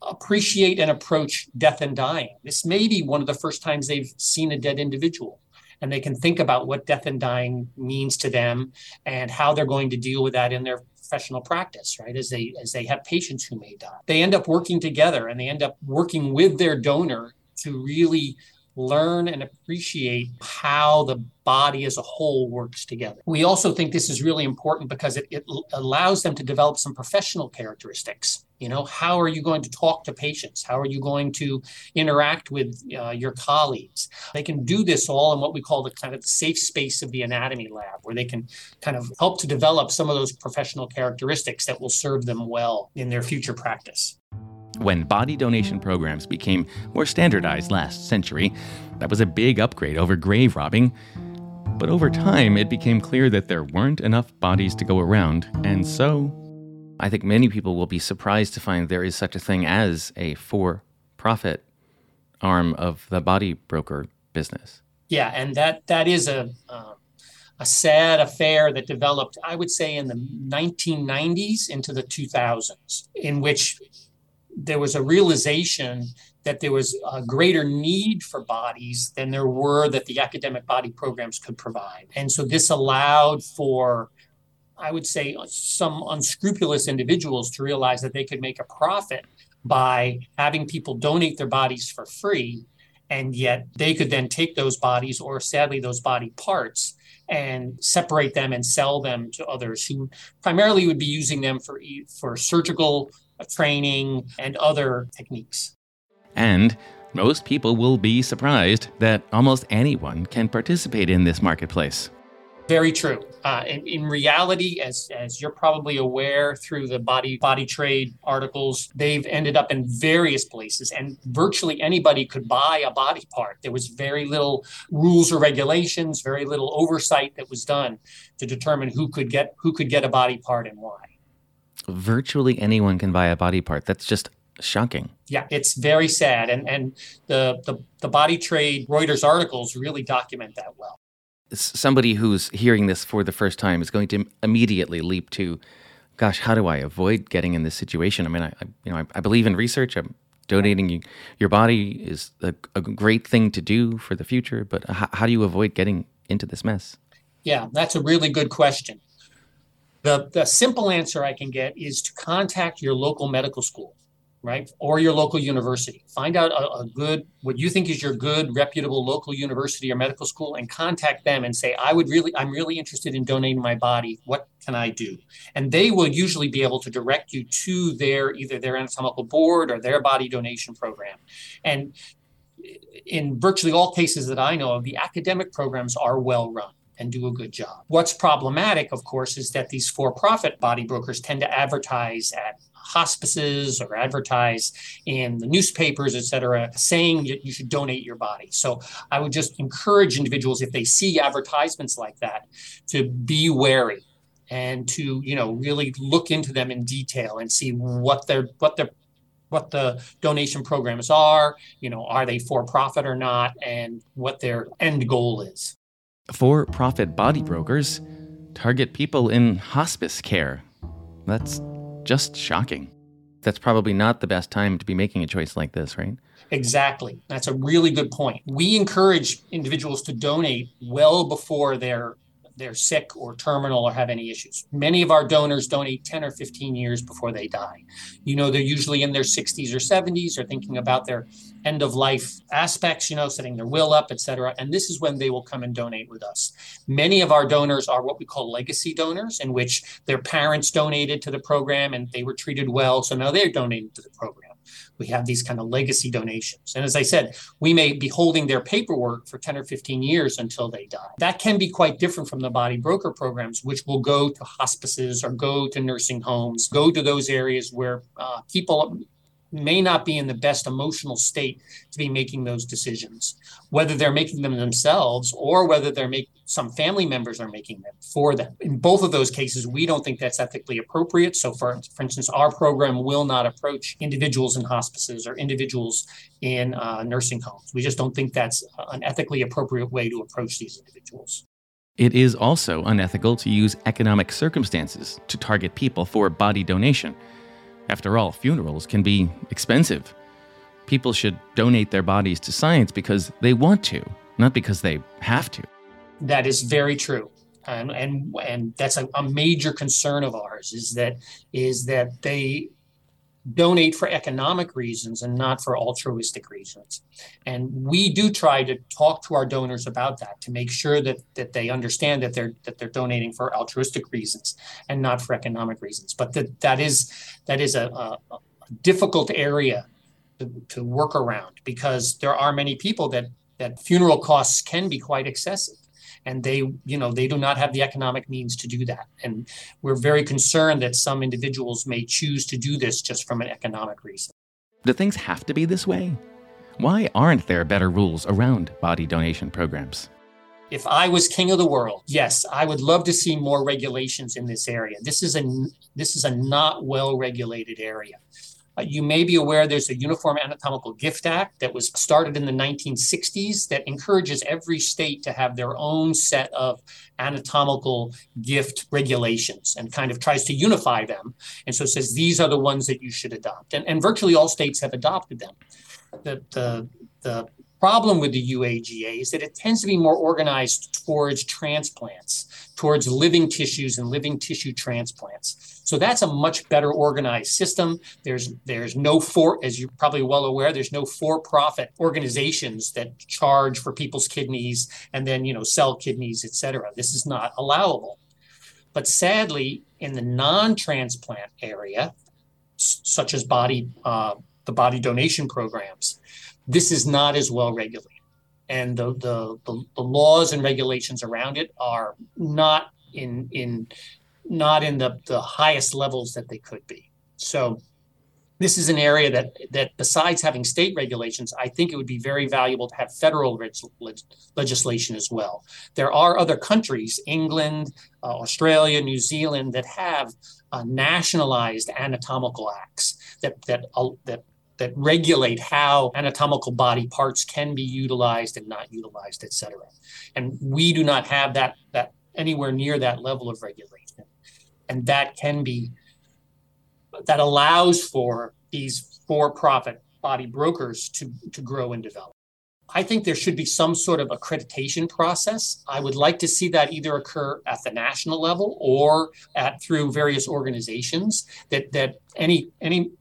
appreciate and approach death and dying. This may be one of the first times they've seen a dead individual. And they can think about what death and dying means to them and how they're going to deal with that in their professional practice, right? As they as they have patients who may die. They end up working together and they end up working with their donor to really learn and appreciate how the body as a whole works together. We also think this is really important because it, it allows them to develop some professional characteristics. You know, how are you going to talk to patients? How are you going to interact with uh, your colleagues? They can do this all in what we call the kind of safe space of the anatomy lab, where they can kind of help to develop some of those professional characteristics that will serve them well in their future practice. When body donation programs became more standardized last century, that was a big upgrade over grave robbing. But over time, it became clear that there weren't enough bodies to go around, and so I think many people will be surprised to find there is such a thing as a for profit arm of the body broker business. Yeah, and that that is a uh, a sad affair that developed, I would say, in the 1990s into the 2000s, in which there was a realization that there was a greater need for bodies than there were that the academic body programs could provide. And so this allowed for, I would say, some unscrupulous individuals to realize that they could make a profit by having people donate their bodies for free. And yet they could then take those bodies, or sadly, those body parts, and separate them and sell them to others who primarily would be using them for, for surgical training, and other techniques. And most people will be surprised that almost anyone can participate in this marketplace. Very true. Uh, in, in, reality, as, as you're probably aware through the body body trade articles, they've ended up in various places, and virtually anybody could buy a body part. There was very little rules or regulations, very little oversight that was done to determine who could get who could get a body part and why virtually anyone can buy a body part. That's just shocking. Yeah, it's very sad. And and the the, the body trade Reuters articles really document that well. Somebody who's hearing this for the first time is going to immediately leap to, gosh, how do I avoid getting in this situation? I mean, I, I you know I, I, believe in research. I'm donating your body is a, a, great thing to do for the future, but how, how do you avoid getting into this mess? Yeah, that's a really good question. The, the simple answer I can get is to contact your local medical school, right? Or your local university. Find out a, a, good, what you think is your good, reputable local university or medical school and contact them and say, I would really, I'm really interested in donating my body. What can I do? And they will usually be able to direct you to their, either their anatomical board or their body donation program. And in virtually all cases that I know of, the academic programs are well run and do a good job. What's problematic, of course, is that these for profit body brokers tend to advertise at hospices or advertise in the newspapers, et cetera, saying that you should donate your body. So I would just encourage individuals, if they see advertisements like that, to be wary and to you know really look into them in detail and see what their what their what the donation programs are you know are they for profit or not and what their end goal is for profit body brokers target people in hospice care. That's just shocking. That's probably not the best time to be making a choice like this, right? Exactly. That's a really good point. We encourage individuals to donate well before they're they're sick or terminal or have any issues. Many of our donors donate 10 or 15 years before they die. You know, they're usually in their 60s or 70s or thinking about their end of life aspects, you know, setting their will up, et cetera. And this is when they will come and donate with us. Many of our donors are what we call legacy donors, in which their parents donated to the program and they were treated well. So now they're donating to the program we have these kind of legacy donations. And as I said, we may be holding their paperwork for 10 or 15 years until they die. That can be quite different from the body broker programs, which will go to hospices or go to nursing homes, go to those areas where uh, people may not be in the best emotional state to be making those decisions, whether they're making them themselves or whether they're making some family members are making them for them. In both of those cases, we don't think that's ethically appropriate. So, for, for instance, our program will not approach individuals in hospices or individuals in uh, nursing homes. We just don't think that's an ethically appropriate way to approach these individuals. It is also unethical to use economic circumstances to target people for body donation. After all, funerals can be expensive. People should donate their bodies to science because they want to, not because they have to. That is very true. And and and that's a, a major concern of ours is that is that they donate for economic reasons and not for altruistic reasons. And we do try to talk to our donors about that to make sure that that they understand that they're that they're donating for altruistic reasons and not for economic reasons. But that that is that is a, a, a difficult area to, to work around because there are many people that that funeral costs can be quite excessive and they you know they do not have the economic means to do that and we're very concerned that some individuals may choose to do this just from an economic reason do things have to be this way why aren't there better rules around body donation programs if I was king of the world, yes, I would love to see more regulations in this area. This is a this is a not well regulated area. Uh, you may be aware there's a Uniform Anatomical Gift Act that was started in the 1960s that encourages every state to have their own set of anatomical gift regulations and kind of tries to unify them. And so says these are the ones that you should adopt. And, and virtually all states have adopted them. The, the, the problem with the UAGA is that it tends to be more organized towards transplants, towards living tissues and living tissue transplants. So that's a much better organized system. There's there's no for as you're probably well aware, there's no for-profit organizations that charge for people's kidneys and then you know sell kidneys, et cetera. This is not allowable. But sadly, in the non-transplant area, such as body uh, the body donation programs, this is not as well regulated. And the, the, the, the laws and regulations around it are not in, in, not in the, the highest levels that they could be. So this is an area that that besides having state regulations, I think it would be very valuable to have federal legislation as well. There are other countries, England, uh, Australia, New Zealand, that have uh, nationalized anatomical acts that that uh, that that regulate how anatomical body parts can be utilized and not utilized, et cetera. And we do not have that, that anywhere near that level of regulation. And that can be, that allows for these for-profit body brokers to, to grow and develop. I think there should be some sort of accreditation process. I would like to see that either occur at the national level or at through various organizations that that any any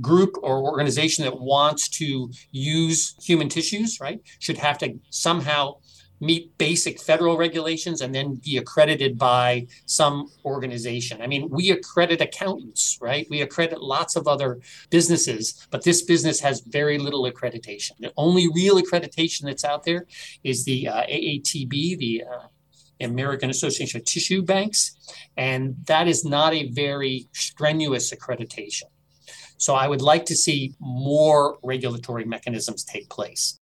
group or organization that wants to use human tissues, right, should have to somehow meet basic federal regulations and then be accredited by some organization. I mean, we accredit accountants, right? We accredit lots of other businesses, but this business has very little accreditation. The only real accreditation that's out there is the uh, AATB, the uh, American Association of Tissue Banks, and that is not a very strenuous accreditation. So I would like to see more regulatory mechanisms take place.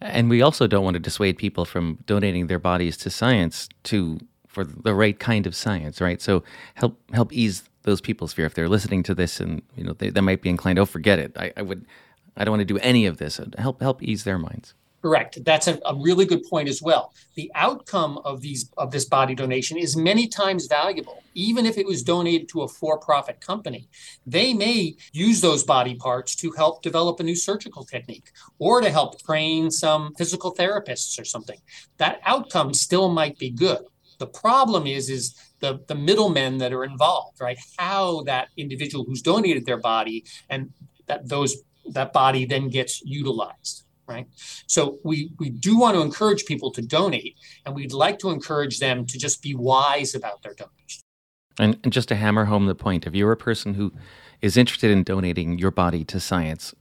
And we also don't want to dissuade people from donating their bodies to science to for the right kind of science, right? So help help ease those people's fear if they're listening to this and you know they, they might be inclined, oh, forget it. I, I would I don't want to do any of this. Help help ease their minds. Correct. That's a, a, really good point as well. The outcome of these of this body donation is many times valuable, even if it was donated to a for-profit company. They may use those body parts to help develop a new surgical technique or to help train some physical therapists or something. That outcome still might be good. The problem is is the, the middlemen that are involved, right? How that individual who's donated their body and that those that body then gets utilized right? So we we do want to encourage people to donate, and we'd like to encourage them to just be wise about their donation. And, and just to hammer home the point, if you're a person who is interested in donating your body to science,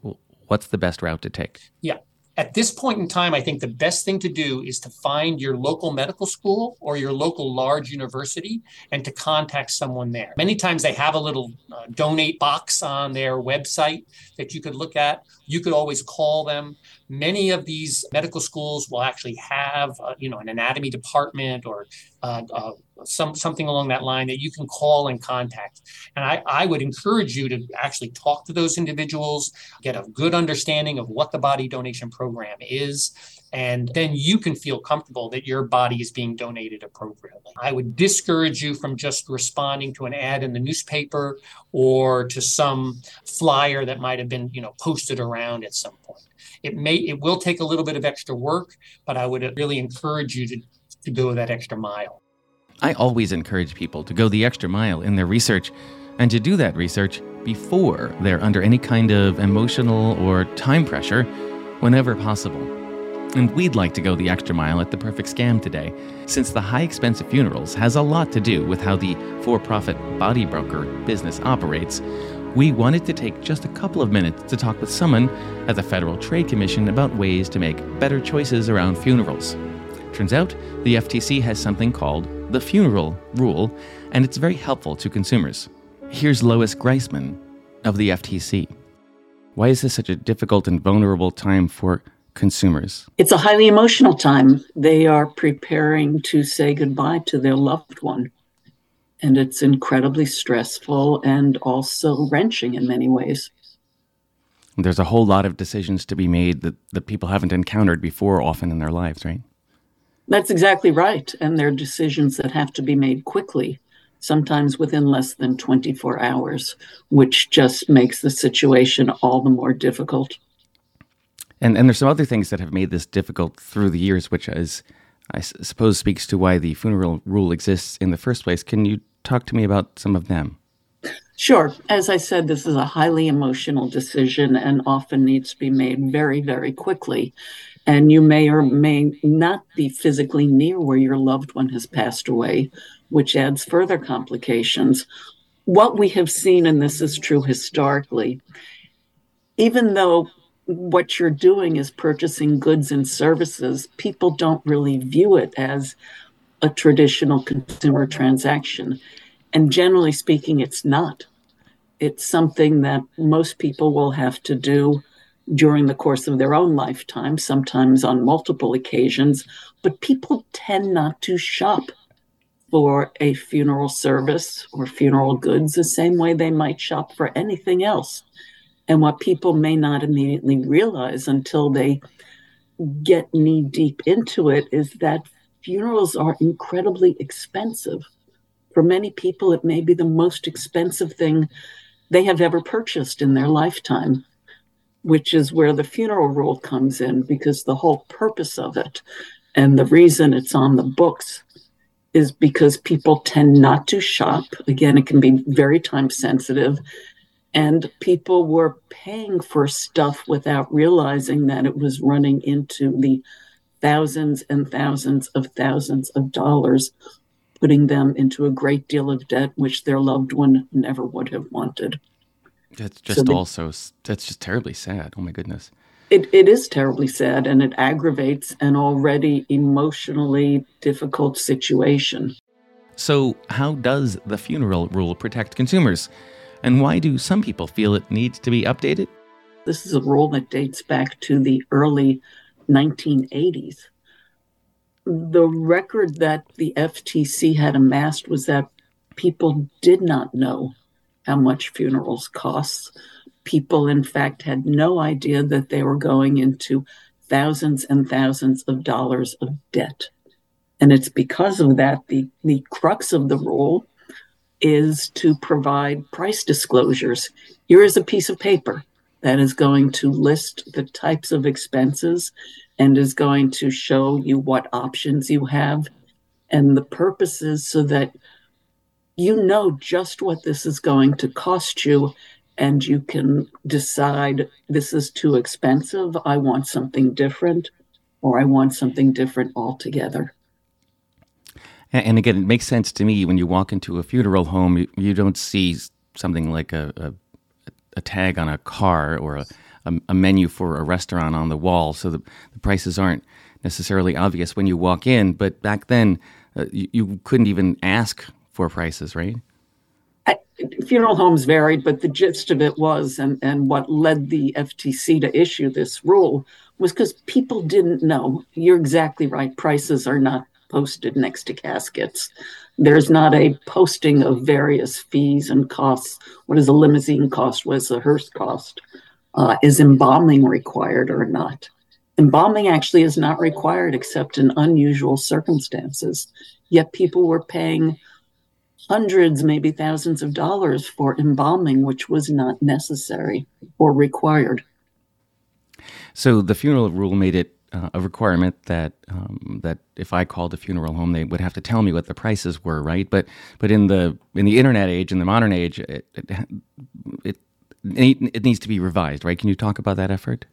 what's the best route to take? Yeah. At this point in time, I think the best thing to do is to find your local medical school or your local large university and to contact someone there. Many times they have a little uh, donate box on their website that you could look at. You could always call them. Many of these medical schools will actually have, uh, you know, an anatomy department or uh, uh, some something along that line that you can call and contact. And I, I would encourage you to actually talk to those individuals, get a good understanding of what the body donation program is, and then you can feel comfortable that your body is being donated appropriately. I would discourage you from just responding to an ad in the newspaper or to some flyer that might have been, you know, posted around at some point. It may it will take a little bit of extra work, but I would really encourage you to, to go that extra mile. I always encourage people to go the extra mile in their research and to do that research before they're under any kind of emotional or time pressure whenever possible. And we'd like to go the extra mile at the perfect scam today, since the high expense of funerals has a lot to do with how the for profit body broker business operates. We wanted to take just a couple of minutes to talk with someone at the Federal Trade Commission about ways to make better choices around funerals. Turns out the FTC has something called the Funeral Rule, and it's very helpful to consumers. Here's Lois Greisman of the FTC. Why is this such a difficult and vulnerable time for consumers? It's a highly emotional time. They are preparing to say goodbye to their loved one. And it's incredibly stressful and also wrenching in many ways. There's a whole lot of decisions to be made that, that people haven't encountered before, often in their lives, right? That's exactly right. And they're decisions that have to be made quickly, sometimes within less than 24 hours, which just makes the situation all the more difficult. And and there's some other things that have made this difficult through the years, which is, I suppose, speaks to why the funeral rule exists in the first place. Can you talk to me about some of them? Sure. As I said, this is a highly emotional decision and often needs to be made very, very quickly. And you may or may not be physically near where your loved one has passed away, which adds further complications. What we have seen, and this is true historically, even though what you're doing is purchasing goods and services, people don't really view it as a traditional consumer transaction. And generally speaking, it's not. It's something that most people will have to do during the course of their own lifetime, sometimes on multiple occasions. But people tend not to shop for a funeral service or funeral goods the same way they might shop for anything else. And what people may not immediately realize until they get knee deep into it is that funerals are incredibly expensive. For many people, it may be the most expensive thing they have ever purchased in their lifetime, which is where the funeral rule comes in because the whole purpose of it and the reason it's on the books is because people tend not to shop. Again, it can be very time sensitive and people were paying for stuff without realizing that it was running into the thousands and thousands of thousands of dollars, putting them into a great deal of debt, which their loved one never would have wanted. That's just so also, that's just terribly sad. Oh my goodness. It, it is terribly sad and it aggravates an already emotionally difficult situation. So, how does the funeral rule protect consumers? And why do some people feel it needs to be updated? This is a rule that dates back to the early 1980s. The record that the FTC had amassed was that people did not know how much funerals cost. People, in fact, had no idea that they were going into thousands and thousands of dollars of debt. And it's because of that, the, the crux of the rule is to provide price disclosures. Here is a piece of paper that is going to list the types of expenses and is going to show you what options you have. And the purpose is so that you know just what this is going to cost you and you can decide this is too expensive, I want something different, or I want something different altogether. And again, it makes sense to me when you walk into a funeral home, you, you don't see something like a, a, a, tag on a car or a, a, menu for a restaurant on the wall. So the, the, prices aren't necessarily obvious when you walk in. But back then, uh, you, you, couldn't even ask for prices, right? Funeral homes varied, but the gist of it was, and, and what led the FTC to issue this rule was because people didn't know. You're exactly right. Prices are not posted next to caskets. There's not a posting of various fees and costs. What is a limousine cost? What is a hearse cost? Uh, is embalming required or not? Embalming actually is not required except in unusual circumstances. Yet people were paying hundreds, maybe thousands of dollars for embalming, which was not necessary or required. So the funeral rule made it uh, a requirement that um, that if I called a funeral home, they would have to tell me what the prices were, right? But but in the in the internet age, in the modern age, it it, it, it needs to be revised, right? Can you talk about that effort?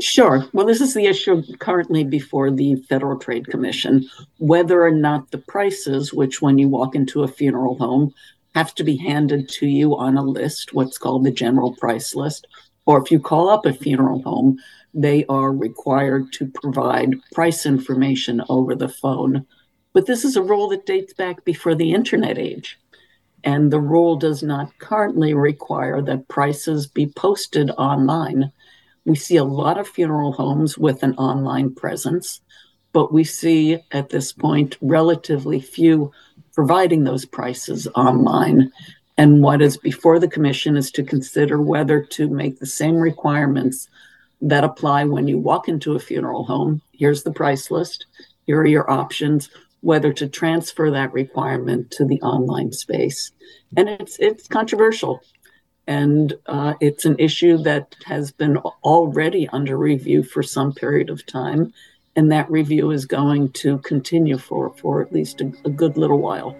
Sure. Well, this is the issue currently before the Federal Trade Commission whether or not the prices, which when you walk into a funeral home, have to be handed to you on a list, what's called the general price list, or if you call up a funeral home, they are required to provide price information over the phone. But this is a rule that dates back before the internet age. And the rule does not currently require that prices be posted online. We see a lot of funeral homes with an online presence, but we see at this point relatively few providing those prices online. And what is before the commission is to consider whether to make the same requirements that apply when you walk into a funeral home. Here's the price list. Here are your options. Whether to transfer that requirement to the online space, and it's it's controversial, and uh, it's an issue that has been already under review for some period of time, and that review is going to continue for for at least a, a good little while.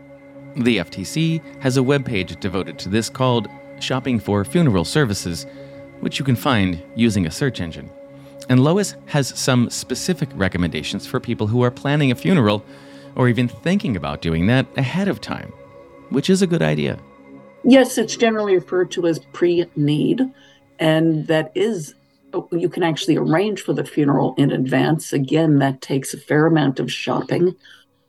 The FTC has a webpage devoted to this called "Shopping for Funeral Services." which you can find using a search engine. And Lois has some specific recommendations for people who are planning a funeral or even thinking about doing that ahead of time, which is a good idea. Yes, it's generally referred to as pre need, and that is, oh, you can actually arrange for the funeral in advance. Again, that takes a fair amount of shopping,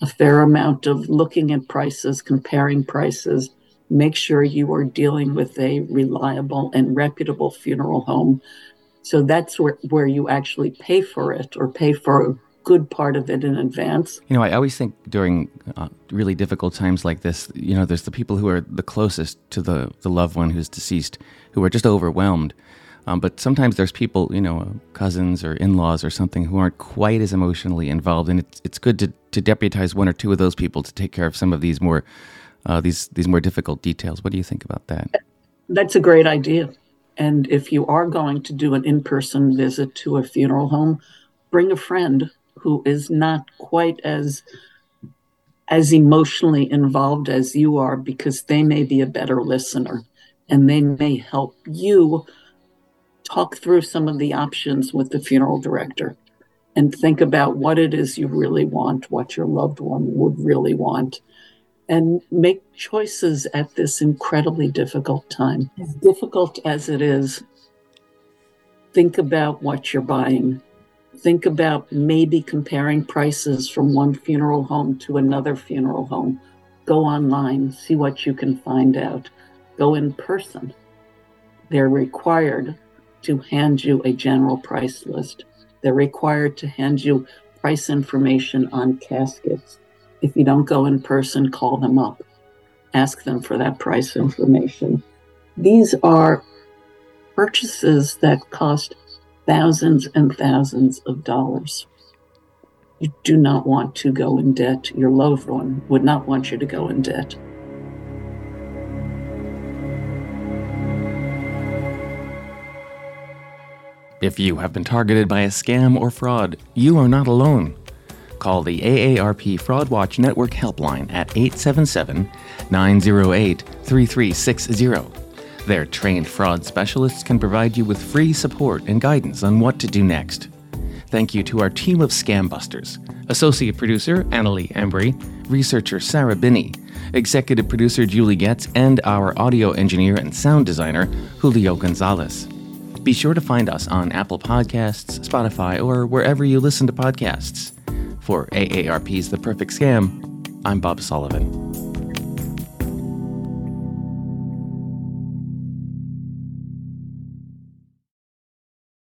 a fair amount of looking at prices, comparing prices, make sure you are dealing with a reliable and reputable funeral home. So that's where, where you actually pay for it or pay for a good part of it in advance. You know, I always think during uh, really difficult times like this, you know, there's the people who are the closest to the, the loved one who's deceased who are just overwhelmed. Um, but sometimes there's people, you know, cousins or in laws or something who aren't quite as emotionally involved. And it's, it's good to, to deputize one or two of those people to take care of some of these more uh, these these more difficult details. What do you think about that? That's a great idea. And if you are going to do an in-person visit to a funeral home, bring a friend who is not quite as as emotionally involved as you are because they may be a better listener and they may help you talk through some of the options with the funeral director and think about what it is you really want, what your loved one would really want, and make choices at this incredibly difficult time. As difficult as it is, think about what you're buying. Think about maybe comparing prices from one funeral home to another funeral home. Go online, see what you can find out. Go in person. They're required to hand you a general price list. They're required to hand you price information on caskets if you don't go in person, call them up, ask them for that price information. These are purchases that cost thousands and thousands of dollars. You do not want to go in debt. Your loved one would not want you to go in debt. If you have been targeted by a scam or fraud, you are not alone call the AARP Fraud Watch Network helpline at 877 908 3360. Their trained fraud specialists can provide you with free support and guidance on what to do next. Thank you to our team of scam busters Associate Producer Annalie Embry, Researcher Sarah Binney, Executive Producer Julie Getz, and our audio engineer and sound designer Julio Gonzalez. Be sure to find us on Apple Podcasts, Spotify, or wherever you listen to podcasts. For AARP's The Perfect Scam, I'm Bob Sullivan.